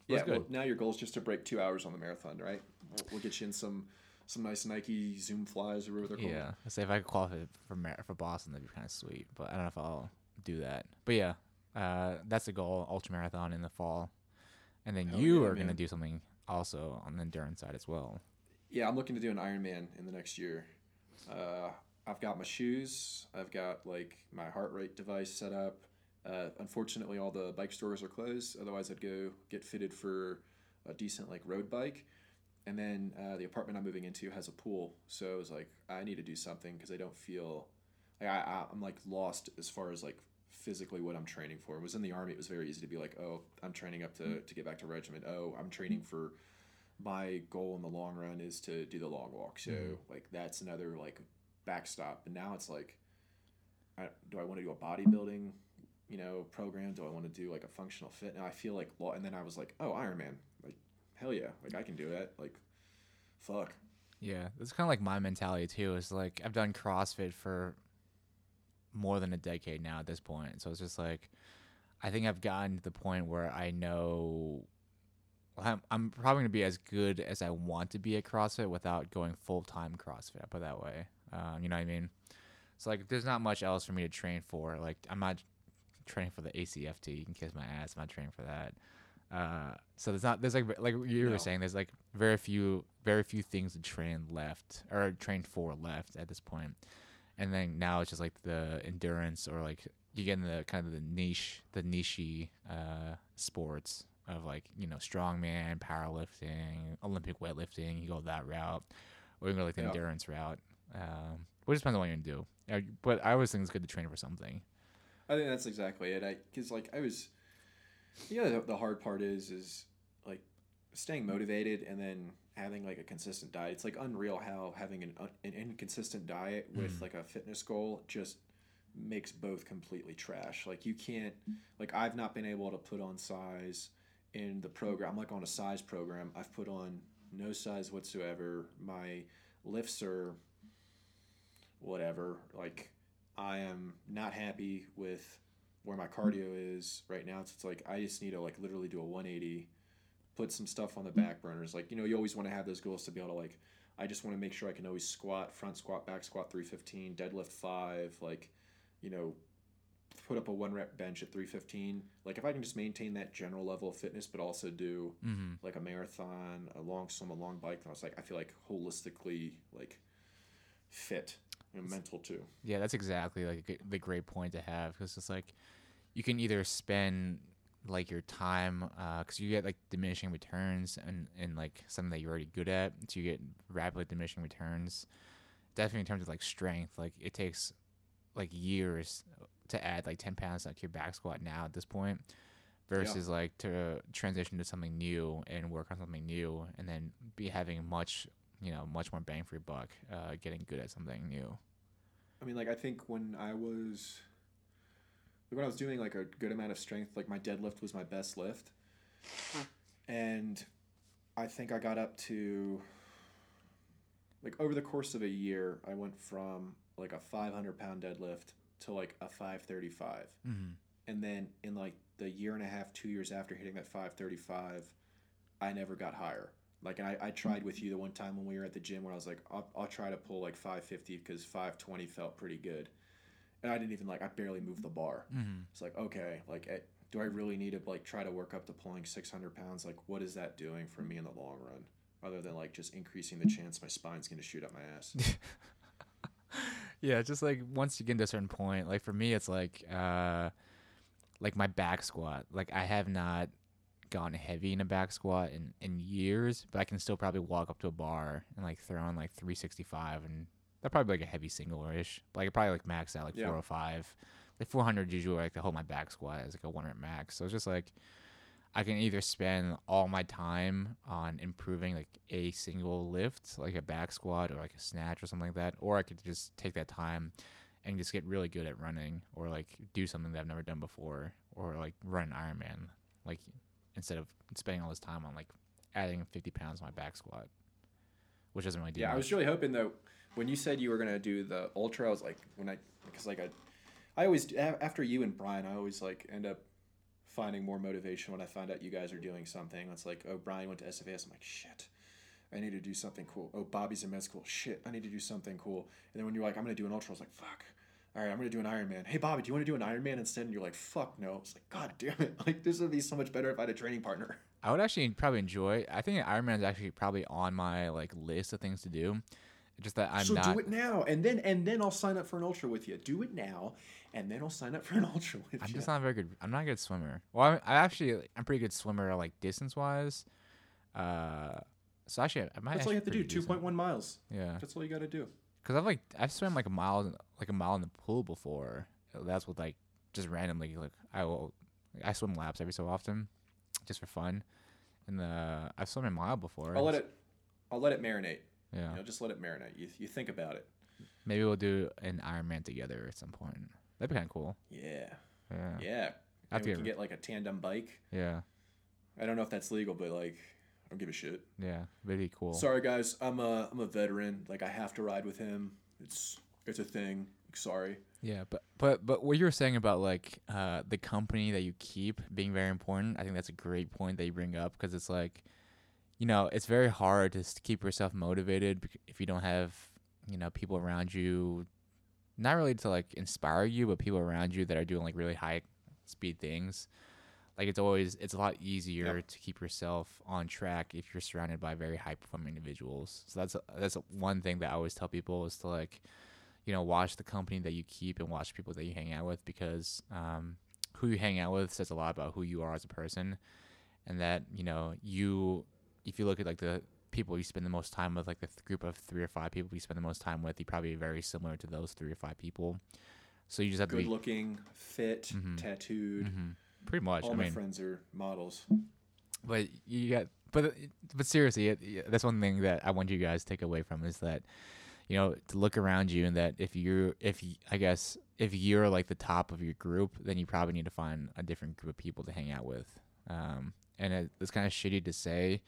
It Yeah, well, now your goal is just to break two hours on the marathon, right? We'll, we'll get you in some some nice Nike Zoom flies or whatever they're called. Yeah, I say if I could qualify for Mar- for Boston, that'd be kind of sweet. But I don't know if I'll do that. But yeah, uh, that's the goal: ultra marathon in the fall, and then Hell you yeah, are gonna do something also on the endurance side as well. Yeah, I'm looking to do an Ironman in the next year. Uh, I've got my shoes. I've got like my heart rate device set up. Uh, unfortunately, all the bike stores are closed. Otherwise, I'd go get fitted for a decent like road bike. And then uh, the apartment I'm moving into has a pool, so I was like, I need to do something because I don't feel like I, I I'm like lost as far as like physically what I'm training for. It was in the army. It was very easy to be like, oh, I'm training up to to get back to regiment. Oh, I'm training for my goal in the long run is to do the long walk. So Mhm. like that's another like backstop. But now it's like, I, do I want to do a bodybuilding, you know, program? Do I want to do like a functional fit? And I feel like, and then I was like, oh, Ironman, hell yeah, like I can do that. Like, fuck. Yeah, that's kind of like my mentality too. Is like I've done CrossFit for more than a decade now at this point, so it's just like I think I've gotten to the point where I know I'm, I'm probably gonna be as good as I want to be at CrossFit without going full time CrossFit. I put that way. Um, you know what I mean? So like, there's not much else for me to train for. Like, I'm not training for the ACFT. You can kiss my ass. I'm not training for that. Uh, so there's not there's like like you No. were saying there's like very few very few things to train left or train for left at this point, and then now it's just like the endurance or like you get in the kind of the niche the niche uh, sports of like you know strongman, powerlifting, Olympic weightlifting. You go that route, or you go like the Yeah. endurance route. Um, it just depends on what you're gonna do. But I always think it's good to train for something. I think that's exactly it. I because like I was, know, the, the hard part is is like staying motivated and then having like a consistent diet. It's like unreal how having an an inconsistent diet with Mm. like a fitness goal just makes both completely trash. Like you can't like I've not been able to put on size in the program. I'm like on a size program. I've put on no size whatsoever. My lifts are whatever. Like I am not happy with where my cardio is right now. It's, it's like I just need to like literally do a 180, put some stuff on the back burners. Like you know, you always want to have those goals to be able to like. I just want to make sure I can always squat, front squat, back squat, 315, deadlift five, like, you know, put up a one rep bench at 315. Like if I can just maintain that general level of fitness, but also do Mm-hmm. like a marathon, a long swim, a long bike, I was like, I feel like holistically like fit and mental too. Yeah, that's exactly like the great point to have because it's like you can either spend like your time uh, because you get like diminishing returns and and like something that you're already good at, so you get rapidly diminishing returns. Definitely in terms of like strength, like it takes like years to add like 10 pounds like your back squat now at this point versus like to transition to something new and work on something new and then be having much you know much more bang for your buck uh, getting good at something new I mean, like I think when I was when I was doing like a good amount of strength, like my deadlift was my best lift, and I think I got up to like over the course of a year, I went from like a 500 pound deadlift to like a 535, mm-hmm. and then in like the year and a half, two years after hitting that 535, I never got higher. Like I, I tried with you the one time when we were at the gym where I was like, I'll, I'll try to pull like 550 because 520 felt pretty good. And I didn't even like, I barely moved the bar. Mm-hmm. It's like, okay, like, eh, do I really need to like try to work up to pulling 600 pounds? Like, what is that doing for me in the long run? Other than like just increasing the chance my spine's going to shoot up my ass. yeah just like once you get to a certain point like for me it's like uh like my back squat like i have not gone heavy in a back squat in in years but i can still probably walk up to a bar and like throw on like 365 and that probably like a heavy single ish like I probably like max out like Yeah. 405 like 400 usually like to hold my back squat as like a one rep max. So it's just like I can either spend all my time on improving like a single lift, like a back squat or like a snatch or something like that, or I could just take that time and just get really good at running or like do something that I've never done before or like run an Ironman, like instead of spending all this time on like adding 50 pounds to my back squat, which doesn't really do Yeah, I was really hoping though when you said you were gonna do the ultra, I was like, when I because like I, I always after you and Brian, I always like end up finding more motivation when I find out you guys are doing something. It's like, oh, Brian went to SFAS. I'm like, shit, I need to do something cool. Oh, Bobby's in med school. Shit, I need to do something cool. And then when you're like, I'm gonna do an ultra, I was like, fuck. All right, I'm gonna do an Ironman. Hey, Bobby, do you want to do an Ironman instead? And you're like, fuck no. It's like, god damn it. Like this would be so much better if I had a training partner. I would actually probably enjoy. I think Ironman is actually probably on my like list of things to do. Just that I'm so not. do it now, and then and then I'll sign up for an ultra with you. Do it now, and then I'll sign up for an ultra with you. I'm just not a very good. I'm not a good swimmer. Well, I'm, I actually I'm a pretty good swimmer like distance wise. Uh, so actually I might. That's all you have to do. Two point one miles. Yeah, That's all you got to do. Because I've like I've swam like a mile like a mile in the pool before. That's what like just randomly like I will I swim laps every so often, just for fun. And the I've swum a mile before. I'll let it. I'll let it marinate. Yeah, You know, just let it marinate. You you think about it. maybe we'll do an Ironman together at some point. That'd be kind of cool. Yeah, Yeah, yeah. I have we get- can get like a tandem bike. yeah, I don't know if that's legal, but like, I don't give a shit. yeah. That'd cool. Sorry guys, I'm a I'm a veteran. Like I have to ride with him. It's it's a thing. Sorry. Yeah, but but but what you were saying about like uh, the company that you keep being very important, I think that's a great point that you bring up because it's like, you know, it's very hard to keep yourself motivated if you don't have you know people around you, not really to like inspire you, but people around you that are doing like really high speed things. Like it's always it's a lot easier Yep. to keep yourself on track if you're surrounded by very high performing individuals. So that's that's one thing that I always tell people is to like you know, watch the company that you keep and watch people that you hang out with because um, who you hang out with says a lot about who you are as a person. And that, you know, you, if you look at like the people you spend the most time with, like the th- group of three or five people you spend the most time with, you probably very similar to those three or five people. So you just have to be Good looking, fit, Mhm. tattooed. Mhm. Pretty much. All I my mean, friends are models. but you got but but seriously it, that's one thing that i want you guys to take away from is that you know to look around you and that if you're if I guess if you're like the top of your group then you probably need to find a different group of people to hang out with um and it, it's kind of shitty to say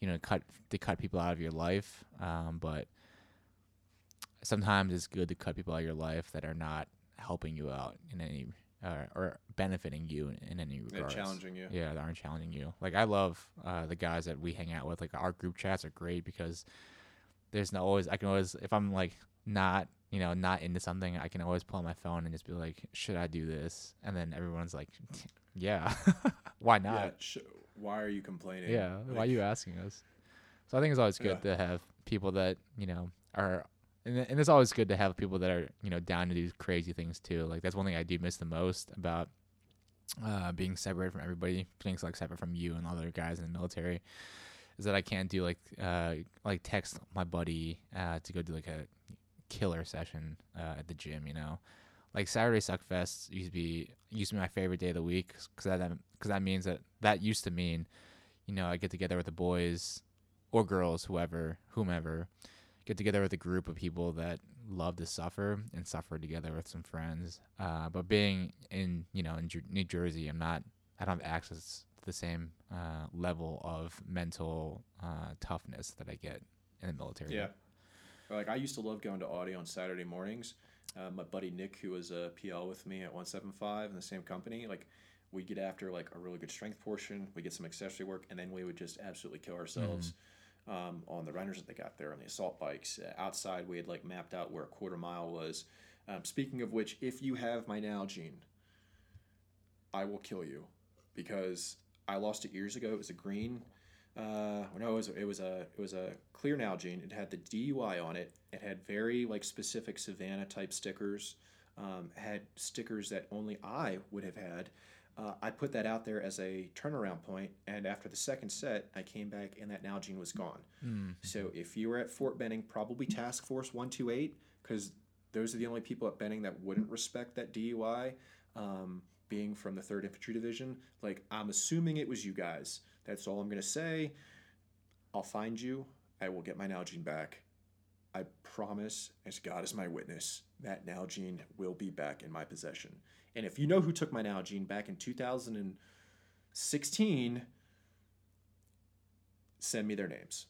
you know cut to cut people out of your life um but sometimes it's good to cut people out of your life that are not helping you out in any uh, or benefiting you in, in any They're challenging you. yeah, that aren't challenging you. Like I love uh, the guys that we hang out with. Like our group chats are great because there's no always I can always if I'm like not you know not into something I can always pull on my phone and just be like, should I do this? And then everyone's like, yeah, why Yeah. not? sh- why are you complaining? Yeah, why are you asking us? So I think it's always good Yeah. to have people that you know are. And, and it's always good to have people that are, you know, down to do crazy things too. Like that's one thing I do miss the most about uh, being separated from everybody, being like separate from you and other guys in the military, is that I can't do like uh, like text my buddy uh, to go do like a killer session uh, at the gym. You know, like Saturday Suckfest used to be used to be my favorite day of the week because that because that means that that used to mean, you know, I get together with the boys or girls, whoever, whomever, get together with a group of people that love to suffer and suffer together with some friends. Uh, but being in you know in New Jersey, I'm not I don't have access to the same uh, level of mental uh, toughness that I get in the military. Yeah. Like I used to love going to Audie on Saturday mornings. Uh, my buddy Nick, who was a PL with me at 175 in the same company, like we'd get after like a really good strength portion, we get some accessory work, and then we would just absolutely kill ourselves um, on the runners that they got there on the assault bikes. Uh, outside, we had like mapped out where a quarter mile was. Um, speaking of which, if you have my Nalgene, I will kill you because I lost it years ago. It was a green. Uh, no, it was it was a it was a clear Nalgene. It had the DUI on it. It had very like specific Savannah type stickers. Um, had stickers that only I would have had. Uh, I put that out there as a turnaround point, and after the second set, I came back and that Nalgene was gone. So if you were at Fort Benning, probably Task Force One Two Eight, because those are the only people at Benning that wouldn't respect that DUI. Um, being from the Third Infantry Division, like I'm assuming it was you guys. That's all I'm gonna say. I'll find you. I will get my Nalgene back. I promise, as God is my witness, that Nalgene will be back in my possession. And if you know who took my Nalgene back in 2016, send me their names.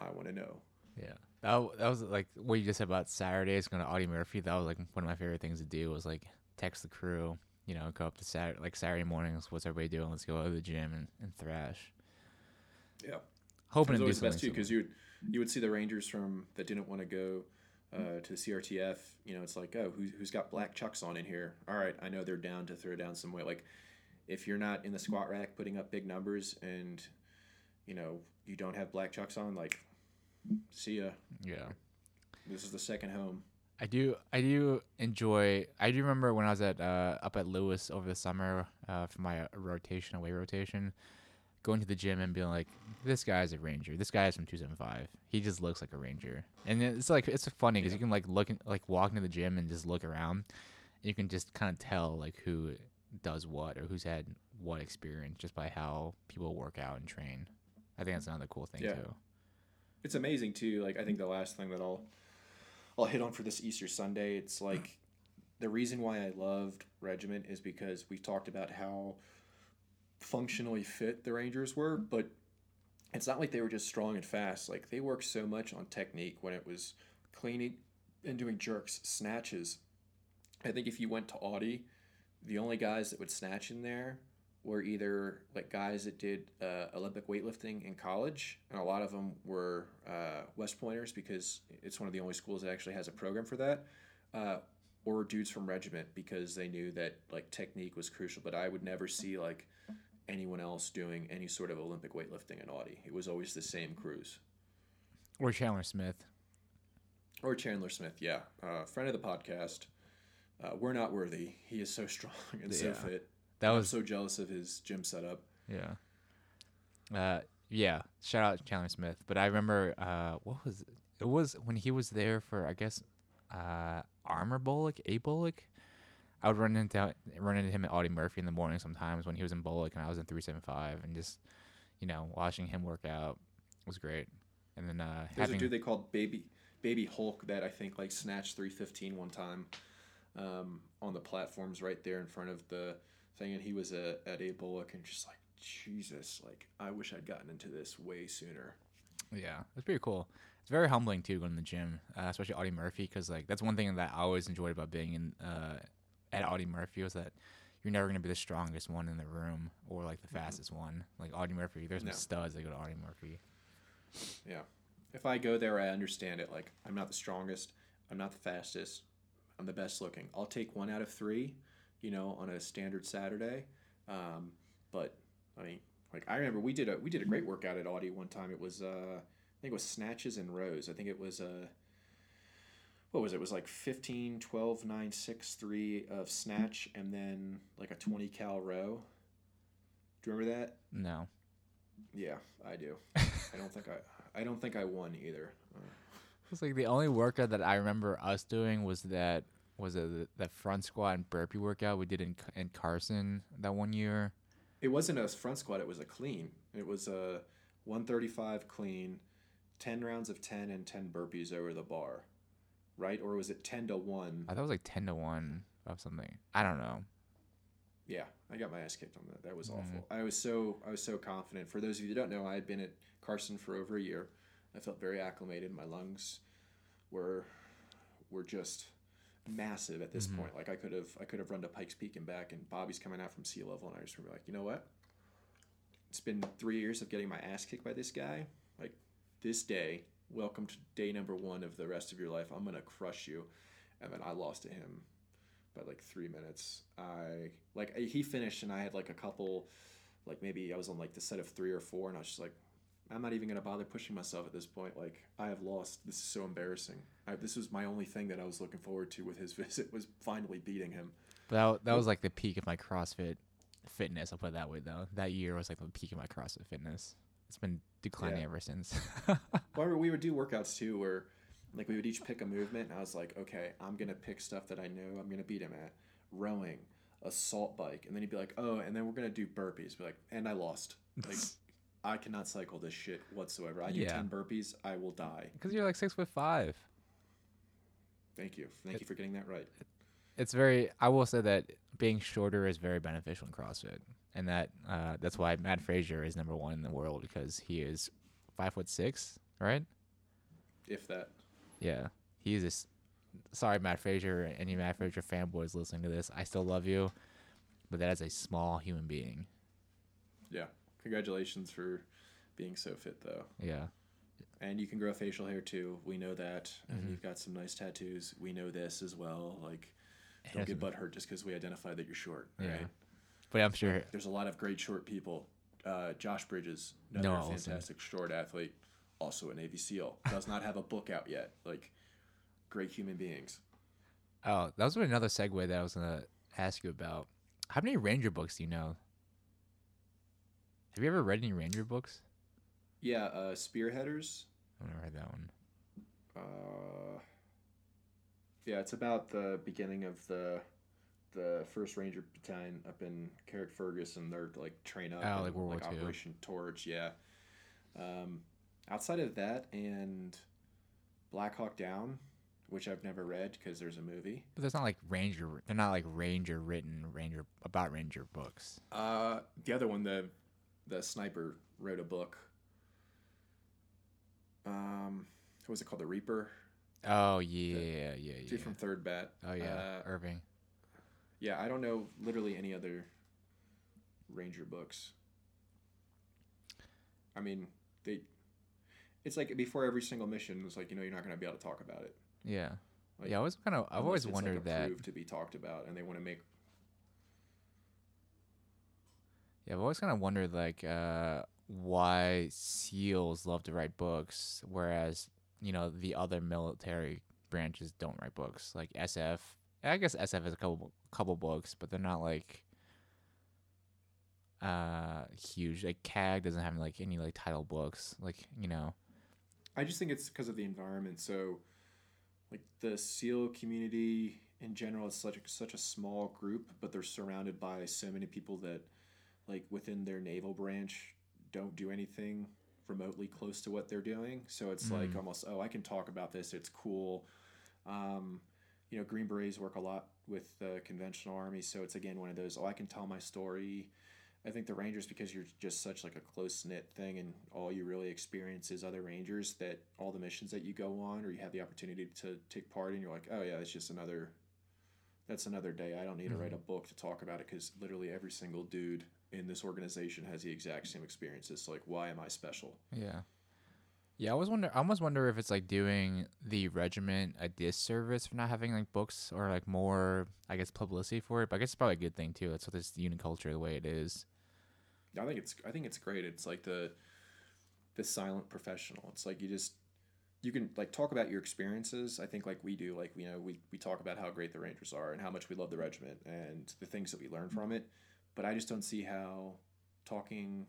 I want to know. Yeah. That, that was like what you just said about Saturdays going to Audie Murphy. That was like one of my favorite things to do was like text the crew, you know, go up to Saturday, like Saturday mornings. What's everybody doing? Let's go to the gym and, and thrash. Yeah. Hoping It was always the best too because you would you would see the Rangers from that didn't want to go uh, to the CRTF. You know, it's like, oh, who, who's got black chucks on in here? All right, I know they're down to throw down some weight. Like, if you're not in the squat rack putting up big numbers and you know you don't have black chucks on, like, see ya. yeah. This is the second home. I do I do enjoy I do remember when I was at uh, up at Lewis over the summer uh, for my rotation away rotation going to the gym and being like this guy's a ranger. This guy is from 275 he just looks like a ranger. And it's like it's funny because you can like look in, like walk into the gym and just look around. And you can just kind of tell like who does what or who's had what experience just by how people work out and train. I think that's another cool thing Yeah. too. It's amazing too. Like, I think the last thing that I'll I'll hit on for this Easter Sunday, it's like the reason why I loved Regiment is because we talked about how functionally fit the Rangers were, but it's not like they were just strong and fast. Like they worked so much on technique when it was cleaning and doing jerks, snatches. I think if you went to Audie, the only guys that would snatch in there were either like guys that did uh, Olympic weightlifting in college, and a lot of them were uh, West Pointers because it's one of the only schools that actually has a program for that, uh, or dudes from regiment because they knew that like technique was crucial. But I would never see like anyone else doing any sort of Olympic weightlifting in Audie. It was always the same crews. or Chandler Smith Or Chandler Smith, yeah, uh, friend of the podcast. Uh, we're not worthy. He is so strong and so fit. that I'm was so jealous of his gym setup. Yeah. Uh, yeah. Shout out Chandler Smith. But I remember, uh, what was it? It was when he was there for, I guess, uh, Armor BOLC, A Bullock. I would run into run into him at Audie Murphy in the morning sometimes when he was in BOLC and I was in three seven five, and just you know watching him work out was great. And then uh, There's having a dude they called Baby Baby Hulk that I think like snatched 315 one time um, on the platforms right there in front of the thing, and he was a, at ABOLC and just like Jesus, like I wish I'd gotten into this way sooner. Yeah, it's pretty cool. It's very humbling too going to the gym, uh, especially Audie Murphy, because like that's one thing that I always enjoyed about being in uh, at Audie Murphy was that you're never gonna be the strongest one in the room or like the fastest one. Like Audie Murphy, there's some No. studs that go to Audie Murphy. Yeah. If I go there, I understand it. Like, I'm not the strongest. I'm not the fastest. I'm the best looking. I'll take one out of three, you know, on a standard Saturday. Um, but I mean, like I remember we did a we did a great workout at Audie one time. It was uh, I think it was snatches and rows. I think it was uh, what was it? It was like 15, 12, 9, 6, 3 of snatch and then like a 20 cal row. Do you remember that? No, Yeah, I do. I don't think I I don't think I won either. Uh, it's like the only workout that I remember us doing was that was it the, the front squat and burpee workout we did in in Carson that one year? It wasn't a front squat. It was a clean. It was a 135 clean, 10 rounds of 10 and 10 burpees over the bar, right? Or was it 10 to one? I thought it was like ten to one of something. I don't know. Yeah, I got my ass kicked on that. That was Mhm. awful. I was so I was so confident. For those of you who don't know, I had been at Carson for over a year. I felt very acclimated. My lungs were were just massive at this Mhm. point. Like I could have I could have run to Pikes Peak and back. And Bobby's coming out from sea level, and I just remember like, you know what? It's been three years of getting my ass kicked by this guy. Like this day, welcome to day number one of the rest of your life. I'm gonna crush you. And then I lost to him by like three minutes. I like he finished, and I had like a couple, like maybe I was on like the set of three or four, and I was just like, I'm not even gonna bother pushing myself at this point. Like I have lost. This is so embarrassing. I, this was my only thing that I was looking forward to with his visit was finally beating him. That, that was like the peak of my CrossFit fitness. I'll put it that way though. That year was like the peak of my CrossFit fitness. It's been declining Yeah. ever since. Or we would do workouts too, where like we would each pick a movement, and I was like, okay, I'm gonna pick stuff that I know I'm gonna beat him at. Rowing, assault bike, and then he'd be like, oh, and then we're gonna do burpees. Be like, and I lost. Like, I cannot cycle this shit whatsoever. I do Yeah. ten burpees, I will die. Because you're like six foot five. Thank you, thank you for getting that right. It's very. I will say that being shorter is very beneficial in CrossFit, and that uh, that's why Mat Fraser is number one in the world because he is five foot six, right? If that, Yeah, he's this. Sorry, Mat Fraser. Any Mat Fraser fanboys listening to this, I still love you, but that is a small human being. yeah. Congratulations for being so fit though. Yeah, And you can grow facial hair too. We know that. And Mhm. you've got some nice tattoos. We know this as well. Like, don't get butt hurt just because we identify that you're short. Yeah. Right? But I'm sure. There's a lot of great short people. Uh, Josh Bridges, another Olsen. fantastic short athlete, also a Navy SEAL. Does not have a book out yet. Like, great human beings. Oh, that was another segue that I was gonna ask you about. How many Ranger books do you know? Have you ever read any Ranger books? Yeah, uh, Spearheaders. I've never read that one. Uh, yeah, it's about the beginning of the the First Ranger Battalion up in Carrickfergus, and they're like train up, Oh, and, like World War II. Operation Torch. Yeah. Um, outside of that, and Black Hawk Down, which I've never read because there's a movie. But there's not like Ranger. They're not like Ranger written Ranger about Ranger books. Uh, the other one, the the sniper wrote a book. Um, what was it called? The Reaper. Oh yeah, yeah, yeah, Dude yeah. from Third Bat. Oh yeah, Uh, Irving. Yeah, I don't know literally any other Ranger books. I mean, they. It's like before every single mission, it's like you know you're not going to be able to talk about it. Yeah, Like, yeah. I was kind of. I've always wondered like, that. to be talked about, and they want to make. Yeah, I've always kind of wondered like uh, why SEALs love to write books, whereas you know the other military branches don't write books. Like SF, I guess SF has a couple couple books, but they're not like uh huge. Like CAG doesn't have like any like title books. Like you know, I just think it's because of the environment. So, like the SEAL community in general is such a, such a small group, but they're surrounded by so many people that, like within their naval branch, don't do anything remotely close to what they're doing. So it's like Mm. almost oh I can talk about this. It's cool. Um, you know, Green Berets work a lot with the conventional army, so it's again one of those oh I can tell my story. I think the Rangers, because you're just such like a close knit thing, and all you really experience is other Rangers. That all the missions that you go on, or you have the opportunity to take part in, you're like, oh yeah, it's just another. That's another day. I don't need to write a mm-hmm. book to talk about it because literally every single dude in this organization has the exact same experiences. So like, why am I special? yeah. Yeah, I always wonder. I almost wonder if it's like doing the regiment a disservice for not having like books or like more, I guess, publicity for it. But I guess it's probably a good thing too. That's what this unit culture the way it is. I think it's I think it's great. It's like the the silent professional. It's like you just you can like talk about your experiences. I think like we do. Like you know we we talk about how great the Rangers are and how much we love the regiment and the things that we learn from it. But I just don't see how talking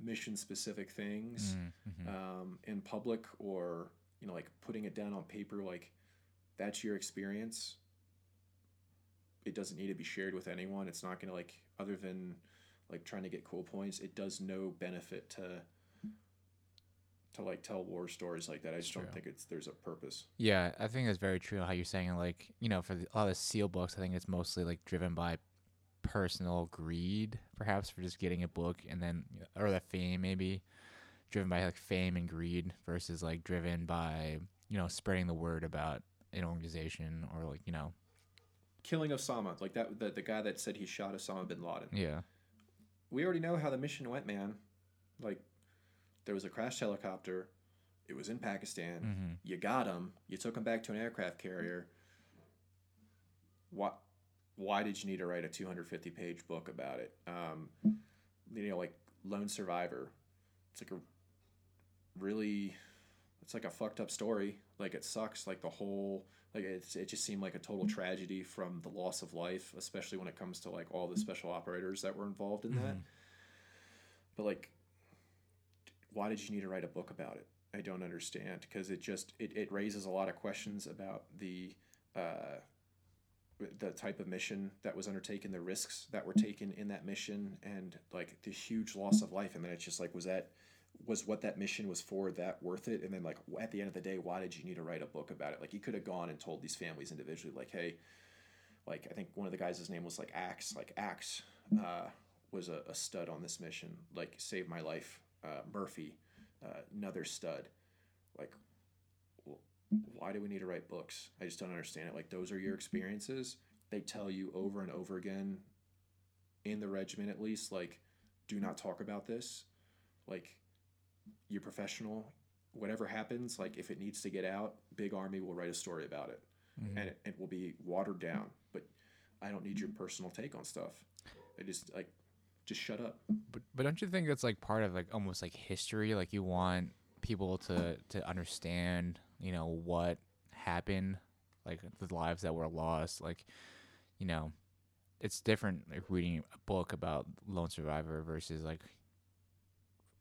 mission specific things Mm, mhm. um, in public or you know like putting it down on paper like that's your experience it doesn't need to be shared with anyone. It's not gonna like other than like trying to get cool points. It does no benefit to to like tell war stories like that. I just don't think it's there's a purpose. Yeah, I think that's very true. How you're saying, like, you know, for the, a lot of seal books, I think it's mostly like driven by personal greed, perhaps for just getting a book, and then or the fame maybe driven by like fame and greed versus like driven by you know spreading the word about an organization or like you know Killing Osama, like that the, the guy that said he shot Osama bin Laden. yeah We already know how the mission went, man. Like there was a crashed helicopter. It was in Pakistan. hmm You got him. You took him back to an aircraft carrier. What? Why did you need to write a 250 page book about it? Um, you know, like Lone Survivor. It's like a really, it's like a fucked up story. Like it sucks. Like the whole, like it's, it just seemed like a total tragedy from the loss of life, especially when it comes to like all the special operators that were involved in that. Mhm. But like, why did you need to write a book about it? I don't understand because it just it, it raises a lot of questions about the uh, the type of mission that was undertaken, the risks that were taken in that mission, and like the huge loss of life. And then it's just like, was that was what that mission was for that worth it? And then like at the end of the day, why did you need to write a book about it? Like you could have gone and told these families individually, like, hey, like I think one of the guys' name was like Axe, like Axe uh, was a, a stud on this mission, like saved my life. Uh, Murphy, uh, another stud. Like, why do we need to write books? I just don't understand it. Like, those are your experiences. They tell you over and over again, in the regiment at least, like, do not talk about this. Like, you're professional. Whatever happens, like, if it needs to get out, Big Army will write a story about it. Mhm. And it, it will be watered down. But I don't need your personal take on stuff. I just, like, just shut up. But but don't you think that's like part of like almost like history? Like you want people to to understand, you know, what happened, like the lives that were lost. Like, you know, it's different like reading a book about lone survivor versus like,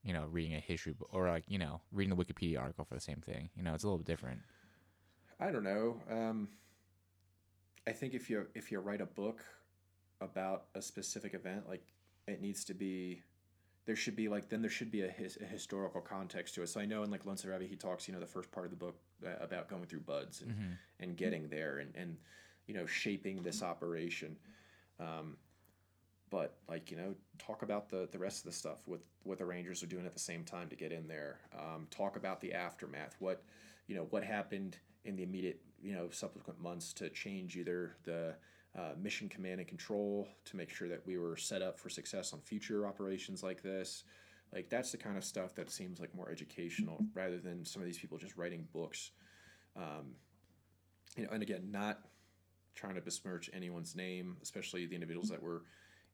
you know, reading a history book or like you know reading the Wikipedia article for the same thing. You know, it's a little different. I don't know. Um, I think if you if you write a book about a specific event, like it needs to be, there should be like then there should be a, his, a historical context to it. So I know in like Lone Survivor he talks, you know, the first part of the book uh, about going through BUD/S and, Mm-hmm. and getting there and and you know shaping this operation. Um, but like you know, talk about the the rest of the stuff with what the Rangers are doing at the same time to get in there. Um, talk about the aftermath. What you know what happened in the immediate you know subsequent months to change either the uh, mission command and control to make sure that we were set up for success on future operations like this. Like that's the kind of stuff that seems like more educational rather than some of these people just writing books. Um, you know, and again, not trying to besmirch anyone's name, especially the individuals that were,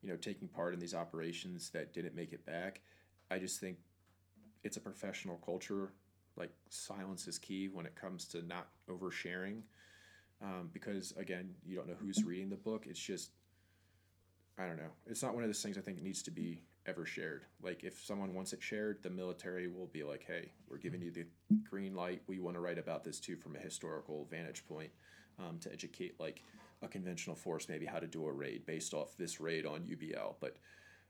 you know, taking part in these operations that didn't make it back. I just think it's a professional culture. Like silence is key when it comes to not oversharing, um, because again, you don't know who's reading the book. It's just, I don't know. It's not one of those things I think needs to be ever shared. Like if someone wants it shared, the military will be like, "Hey, we're giving you the green light. We want to write about this too from a historical vantage point um, to educate like a conventional force maybe how to do a raid based off this raid on UBL, but."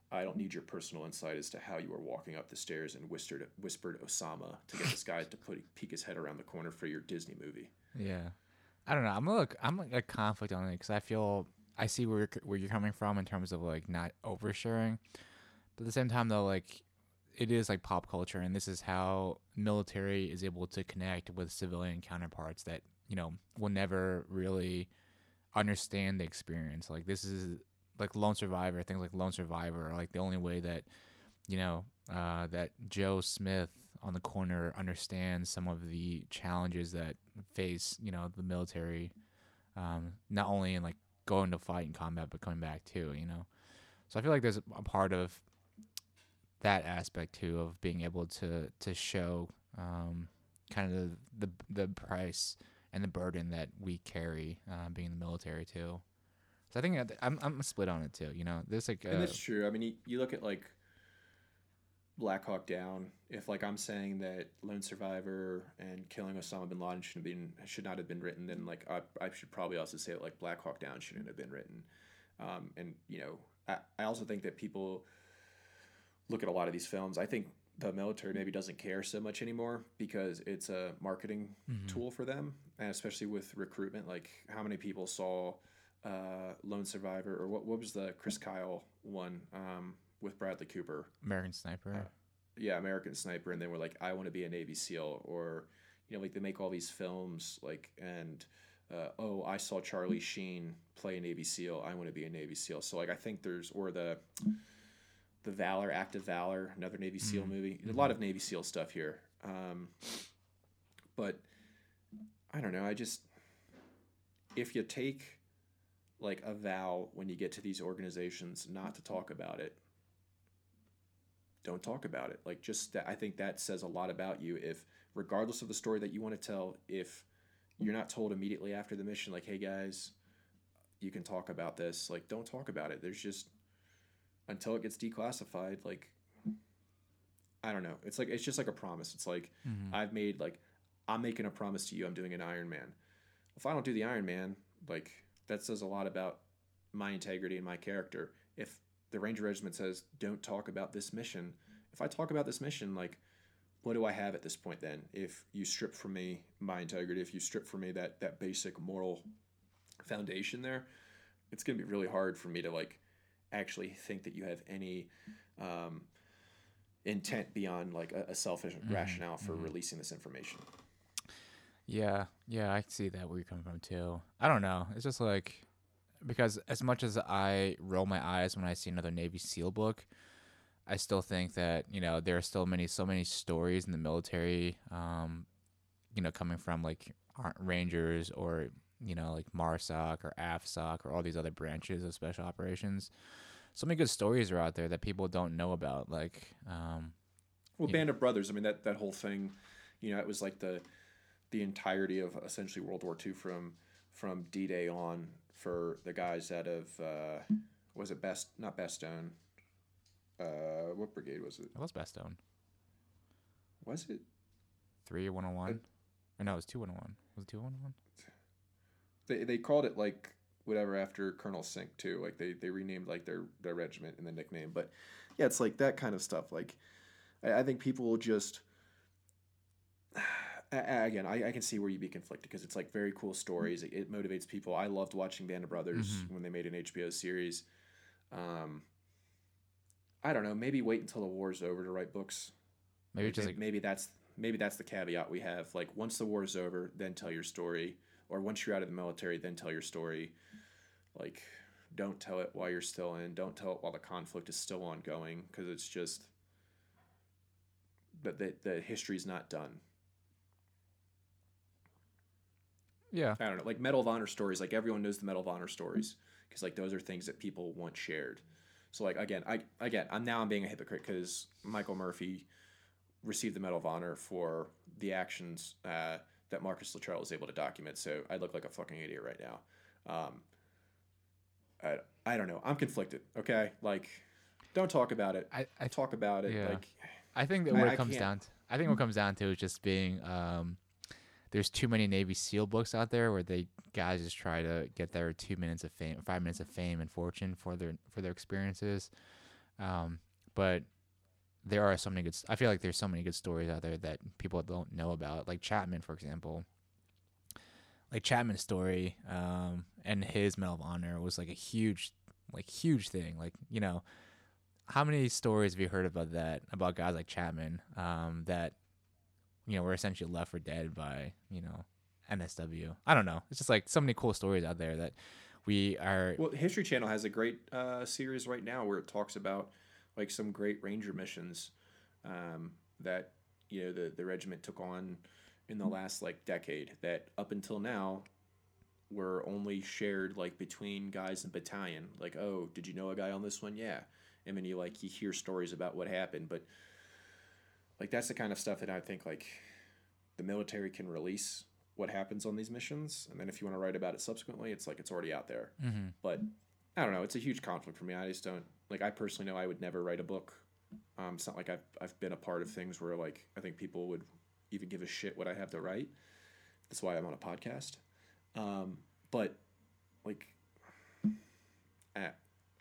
I don't need your personal insight as to how you were walking up the stairs and whispered whispered Osama to get this guy to put peek his head around the corner for your Disney movie. Yeah, I don't know. I'm look. I'm like a conflict on it because I feel I see where you're, where you're coming from in terms of like not oversharing, but at the same time though, like it is like pop culture, and this is how military is able to connect with civilian counterparts that you know will never really understand the experience. Like this is like Lone Survivor, things like Lone Survivor are like the only way that you know uh, that Joe Smith on the corner understand some of the challenges that face you know the military, um, not only in like going to fight in combat but coming back too. You know, so I feel like there's a part of that aspect too of being able to to show um, kind of the, the the price and the burden that we carry uh, being in the military too. So I think I'm I'm split on it too. You know, there's like and uh, that's true. I mean, you, you look at like Black Hawk Down, if like I'm saying that Lone Survivor and Killing Osama bin Laden should have been should not have been written, then like I, I should probably also say that like Black Hawk Down shouldn't have been written. Um, and you know, I, I also think that people look at a lot of these films. I think the military maybe doesn't care so much anymore because it's a marketing tool for them, and especially with recruitment. Like, how many people saw uh, Lone Survivor or what? What was the Chris Kyle one um, with Bradley Cooper? American Sniper. yeah, American Sniper, and they were like, I want to be a Navy SEAL, or you know, like they make all these films, like, and uh, oh, I saw Charlie Sheen play a Navy SEAL, I want to be a Navy SEAL. So like, I think there's or the the Valor, Act of Valor, another Navy SEAL movie. A lot of Navy SEAL stuff here, um, but I don't know. I just if you take like a vow when you get to these organizations not to talk about it don't talk about it. Like just that, I think that says a lot about you. If regardless of the story that you want to tell, if you're not told immediately after the mission, like, hey guys, you can talk about this. Like, don't talk about it. There's just until it gets declassified. Like, I don't know. It's like it's just like a promise. It's like mm-hmm. I've made like I'm making a promise to you. I'm doing an Iron Man. If I don't do the Iron Man, like that says a lot about my integrity and my character. If the Ranger Regiment says don't talk about this mission, if I talk about this mission, like what do I have at this point then? If you strip from me my integrity, if you strip from me that that basic moral foundation there, it's gonna be really hard for me to like actually think that you have any um, intent beyond like a, a selfish rationale for releasing this information. Yeah, yeah, I see that where you're coming from too. I don't know. It's just like because as much as I roll my eyes when I see another Navy SEAL book, I still think that you know there are still many, so many stories in the military, um, you know, coming from like Rangers or you know like MARSOC or AFSOC or all these other branches of special operations. So many good stories are out there that people don't know about. Like, um, Well, Band of Brothers. I mean that that whole thing, you know, it was like the the entirety of essentially World War II from from D Day on for the guys out of uh, was it best not Bastogne. Uh, what brigade was it? that was Bastogne. Was it? Three one hundred one, or no, it was two one hundred one. Was it two one hundred one? They they called it like whatever after Colonel Sink too. Like they they renamed like their their regiment and the nickname. But yeah, it's like that kind of stuff. Like I, I think people will just again, I, I can see where you'd be conflicted because it's like very cool stories. It, it motivates people. I loved watching Band of Brothers when they made an HBO series. Um, I don't know. Maybe wait until the war's over to write books. Maybe just like maybe that's maybe that's the caveat we have. Like once the war's over, then tell your story, or once you're out of the military, then tell your story. Like, don't tell it while you're still in. Don't tell it while the conflict is still ongoing, because it's just that the, the history's not done. Yeah, I don't know, like Medal of Honor stories. Like everyone knows the Medal of Honor stories because like those are things that people want shared. So like again, I again, I'm now I'm being a hypocrite because Michael Murphy received the Medal of Honor for the actions uh, that Marcus Luttrell was able to document. So I look like a fucking idiot right now. Um, I I don't know. I'm conflicted. Okay, like don't talk about it. I, I talk about it. Yeah. Like I think that what I it comes down to, I think what comes down to is just being, um, there's too many Navy SEAL books out there where they guys just try to get their two minutes of fame, five minutes of fame and fortune for their for their experiences. Um, but there are so many good. I feel like there's so many good stories out there that people don't know about, like Chapman, for example. Like Chapman's story, um, and his Medal of Honor was like a huge, like huge thing. Like you know, how many stories have you heard about that about guys like Chapman um, that you know were essentially left for dead by you know NSW? I don't know. It's just like so many cool stories out there that we are. Well, History Channel has a great uh, series right now where it talks about like some great ranger missions um, that you know the the regiment took on in the last like decade. That up until now were only shared like between guys in battalion. Like, oh, did you know a guy on this one? Yeah. And then you like you hear stories about what happened, but like that's the kind of stuff that I think like the military can release what happens on these missions, and then if you want to write about it subsequently, it's like it's already out there Mhm. but I don't know. It's a huge conflict for me. I just don't like. I personally know I would never write a book Um, it's not like I've I've been a part of things where like I think people would even give a shit what I have to write. That's why I'm on a podcast. Um, but like, eh,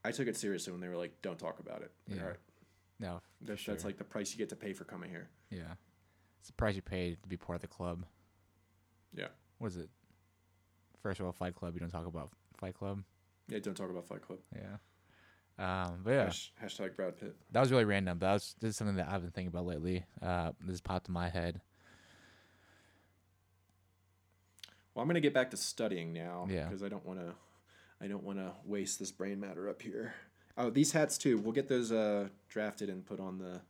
I took it seriously when they were like, "Don't talk about it." Like, Yeah. All right, No, that's, that's like the price you get to pay for coming here. yeah, it's the price you pay to be part of the club. Yeah. What is it? First of all, Fight Club. You don't talk about Fight Club. Yeah, don't talk about Fight Club. Yeah. Um, but yeah, Hash, hashtag Brad Pitt. that was really random. That was this is something that I've been thinking about lately. Uh, this popped in my head. Well, I'm gonna get back to studying now. Yeah. Because I don't want to, I don't want to waste this brain matter up here. Oh, these hats too. We'll get those uh, drafted and put on the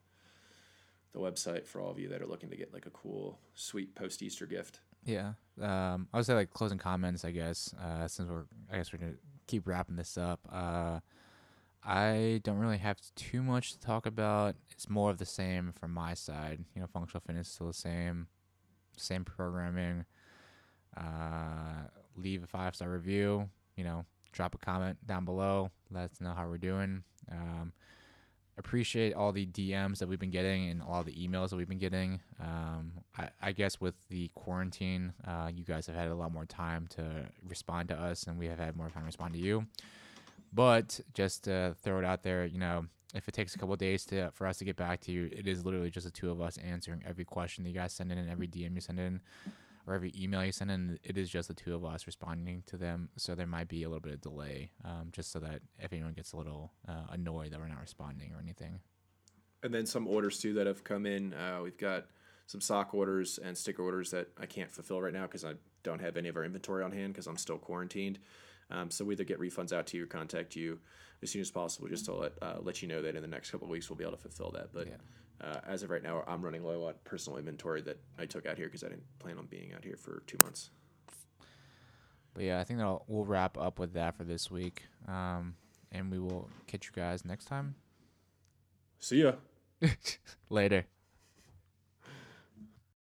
the website for all of you that are looking to get like a cool, sweet post Easter gift. Yeah. Um, I would say like closing comments. I guess uh, since we're I guess we're gonna keep wrapping this up. Uh, I don't really have too much to talk about. It's more of the same from my side. You know, functional fitness still the same, same programming. Uh, leave a five star review. You know, drop a comment down below. Let us know how we're doing. Um, appreciate all the DMs that we've been getting and all the emails that we've been getting. Um, I, I guess with the quarantine, uh, you guys have had a lot more time to respond to us, and we have had more time to respond to you. But just to throw it out there, you know, if it takes a couple days to for us to get back to you, it is literally just the two of us answering every question that you guys send in and every DM you send in or every email you send in. It is just the two of us responding to them. So there might be a little bit of delay, um, just so that if anyone gets a little uh, annoyed that we're not responding or anything. And then some orders too that have come in. Uh, we've got some sock orders and sticker orders that I can't fulfill right now because I don't have any of our inventory on hand because I'm still quarantined. Um, so we either get refunds out to you or contact you as soon as possible just to let uh, let you know that in the next couple of weeks we'll be able to fulfill that. But Yeah. Uh, as of right now, I'm running low on personal inventory that I took out here because I didn't plan on being out here for two months. But yeah, I think that we'll wrap up with that for this week. Um, and we will catch you guys next time. See ya. Later.